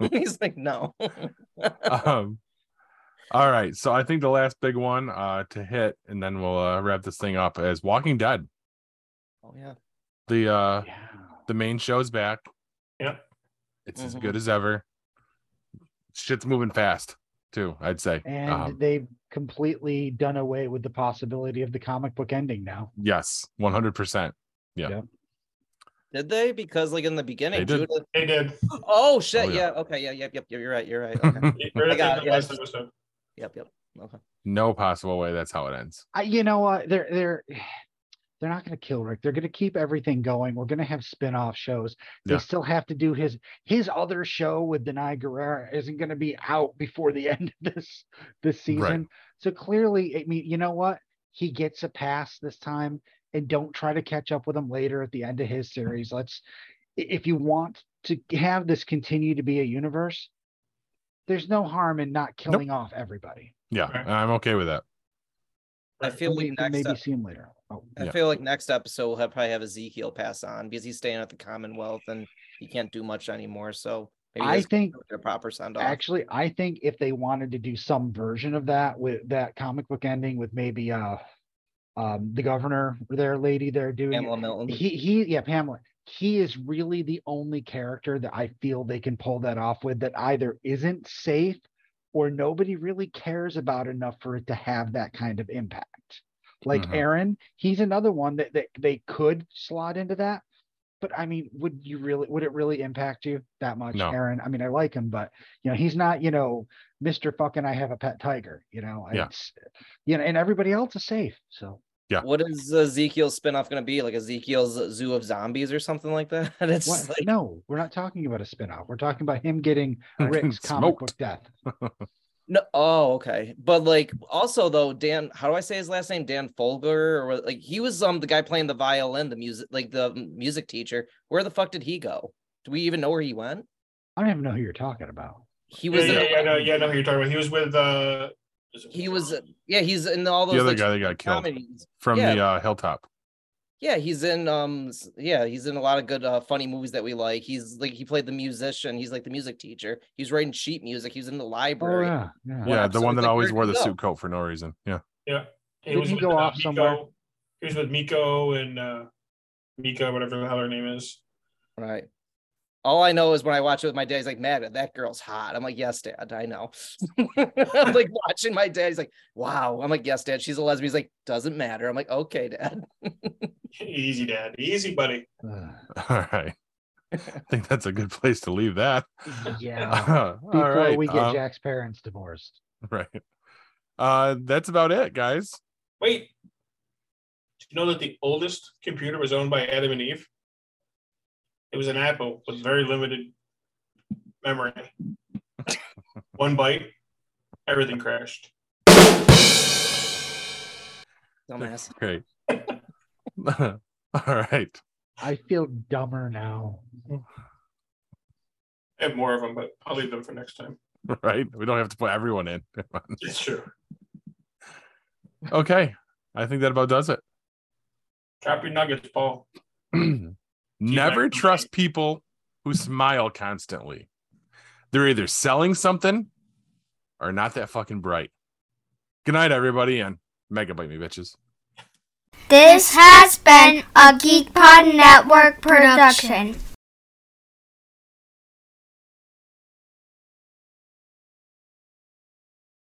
He's like no. um, all right. So I think the last big one uh, to hit, and then we'll uh, wrap this thing up, is Walking Dead. Oh yeah. The uh yeah. the main show's back. Yep. It's mm-hmm. as good as ever. Shit's moving fast too, I'd say. And um, they've completely done away with the possibility of the comic book ending now. Yes, 100%. Yeah. Yep. Did they? Because like in the beginning, they did. Judith... They did. Oh shit! Oh, yeah. yeah. Okay. Yeah. Yep. Yep. You're right. You're right. Okay. I got it. Yep, yep. Okay. No possible way that's how it ends. I, you know what? Uh, they're they're they're not going to kill Rick. They're going to keep everything going. We're going to have spin-off shows. They yeah. still have to do his his other show with Danai Gurira isn't going to be out before the end of this this season. Right. So clearly, I mean, you know what? He gets a pass this time, and don't try to catch up with him later at the end of his series. Let's, if you want to have this continue to be a universe, there's no harm in not killing nope. off everybody. Yeah, I'm okay with that. I feel like next maybe ep- see him later. Oh, I yeah. feel like next episode we'll have, probably have Ezekiel pass on because he's staying at the Commonwealth and he can't do much anymore. So I think a proper send off. Actually, I think if they wanted to do some version of that with that comic book ending with maybe uh um the governor their lady there doing Pamela Milton. He he yeah Pamela he is really the only character that I feel they can pull that off with that either isn't safe or nobody really cares about enough for it to have that kind of impact. Like Mhm. Aaron, he's another one that, that they could slot into that. But I mean, would you really would it really impact you that much, No. Aaron? I mean, I like him, but you know, he's not, you know, Mr. fucking I have a pet tiger, you know. Yeah. It's you know, and everybody else is safe. So Yeah. What is Ezekiel's spinoff going to be? Like Ezekiel's Zoo of Zombies or something like that? It's what? like, no, we're not talking about a spin-off. We're talking about him getting Rick's comic Smoked. book death. no. Oh, okay. But like, also though, Dan, how do I say his last name? Dan Fogler, or like he was um the guy playing the violin, the music, like the music teacher. Where the fuck did he go? Do we even know where he went? I don't even know who you're talking about. He was. yeah, in, yeah, I know, yeah, I know who you're talking about. He was with uh is it He with- was. Yeah, he's in all those the other like, guy that got killed comedies. from yeah. the uh, hilltop. Yeah, he's in um yeah, he's in a lot of good uh, funny movies that we like. He's like he played the musician, he's like the music teacher. He's writing sheet music, he's in the Oh library. yeah, yeah. Yeah, the one that like, always wore the go? suit coat for no reason. Yeah. Yeah. He Did was he with, go uh, off somewhere? Miko. He was with Miko and uh Mika, whatever the hell her name is. Right. All I know is when I watch it with my dad, he's like, Matt, that girl's hot. I'm like, yes, dad, I know. I'm like watching my dad. He's like, wow. I'm like, yes, dad, she's a lesbian. He's like, doesn't matter. I'm like, okay, dad. Easy, Dad. Easy, buddy. All right. I think that's a good place to leave that. yeah. All Before right. we get um, Jack's parents divorced. right. Uh, that's about it, guys. Wait. Do you know that the oldest computer was owned by Adam and Eve? It was an Apple with very limited memory. One bite, everything crashed. Dumbass. Great. All right. I feel dumber now. I have more of them, but I'll leave them for next time. Right. We don't have to put everyone in. It's true. okay. I think that about does it. Drop your nuggets, Paul. Never like- trust people who smile constantly. They're either selling something or not that fucking bright. Good night, everybody, and megabyte me, bitches. This has been a GeekPod Network production.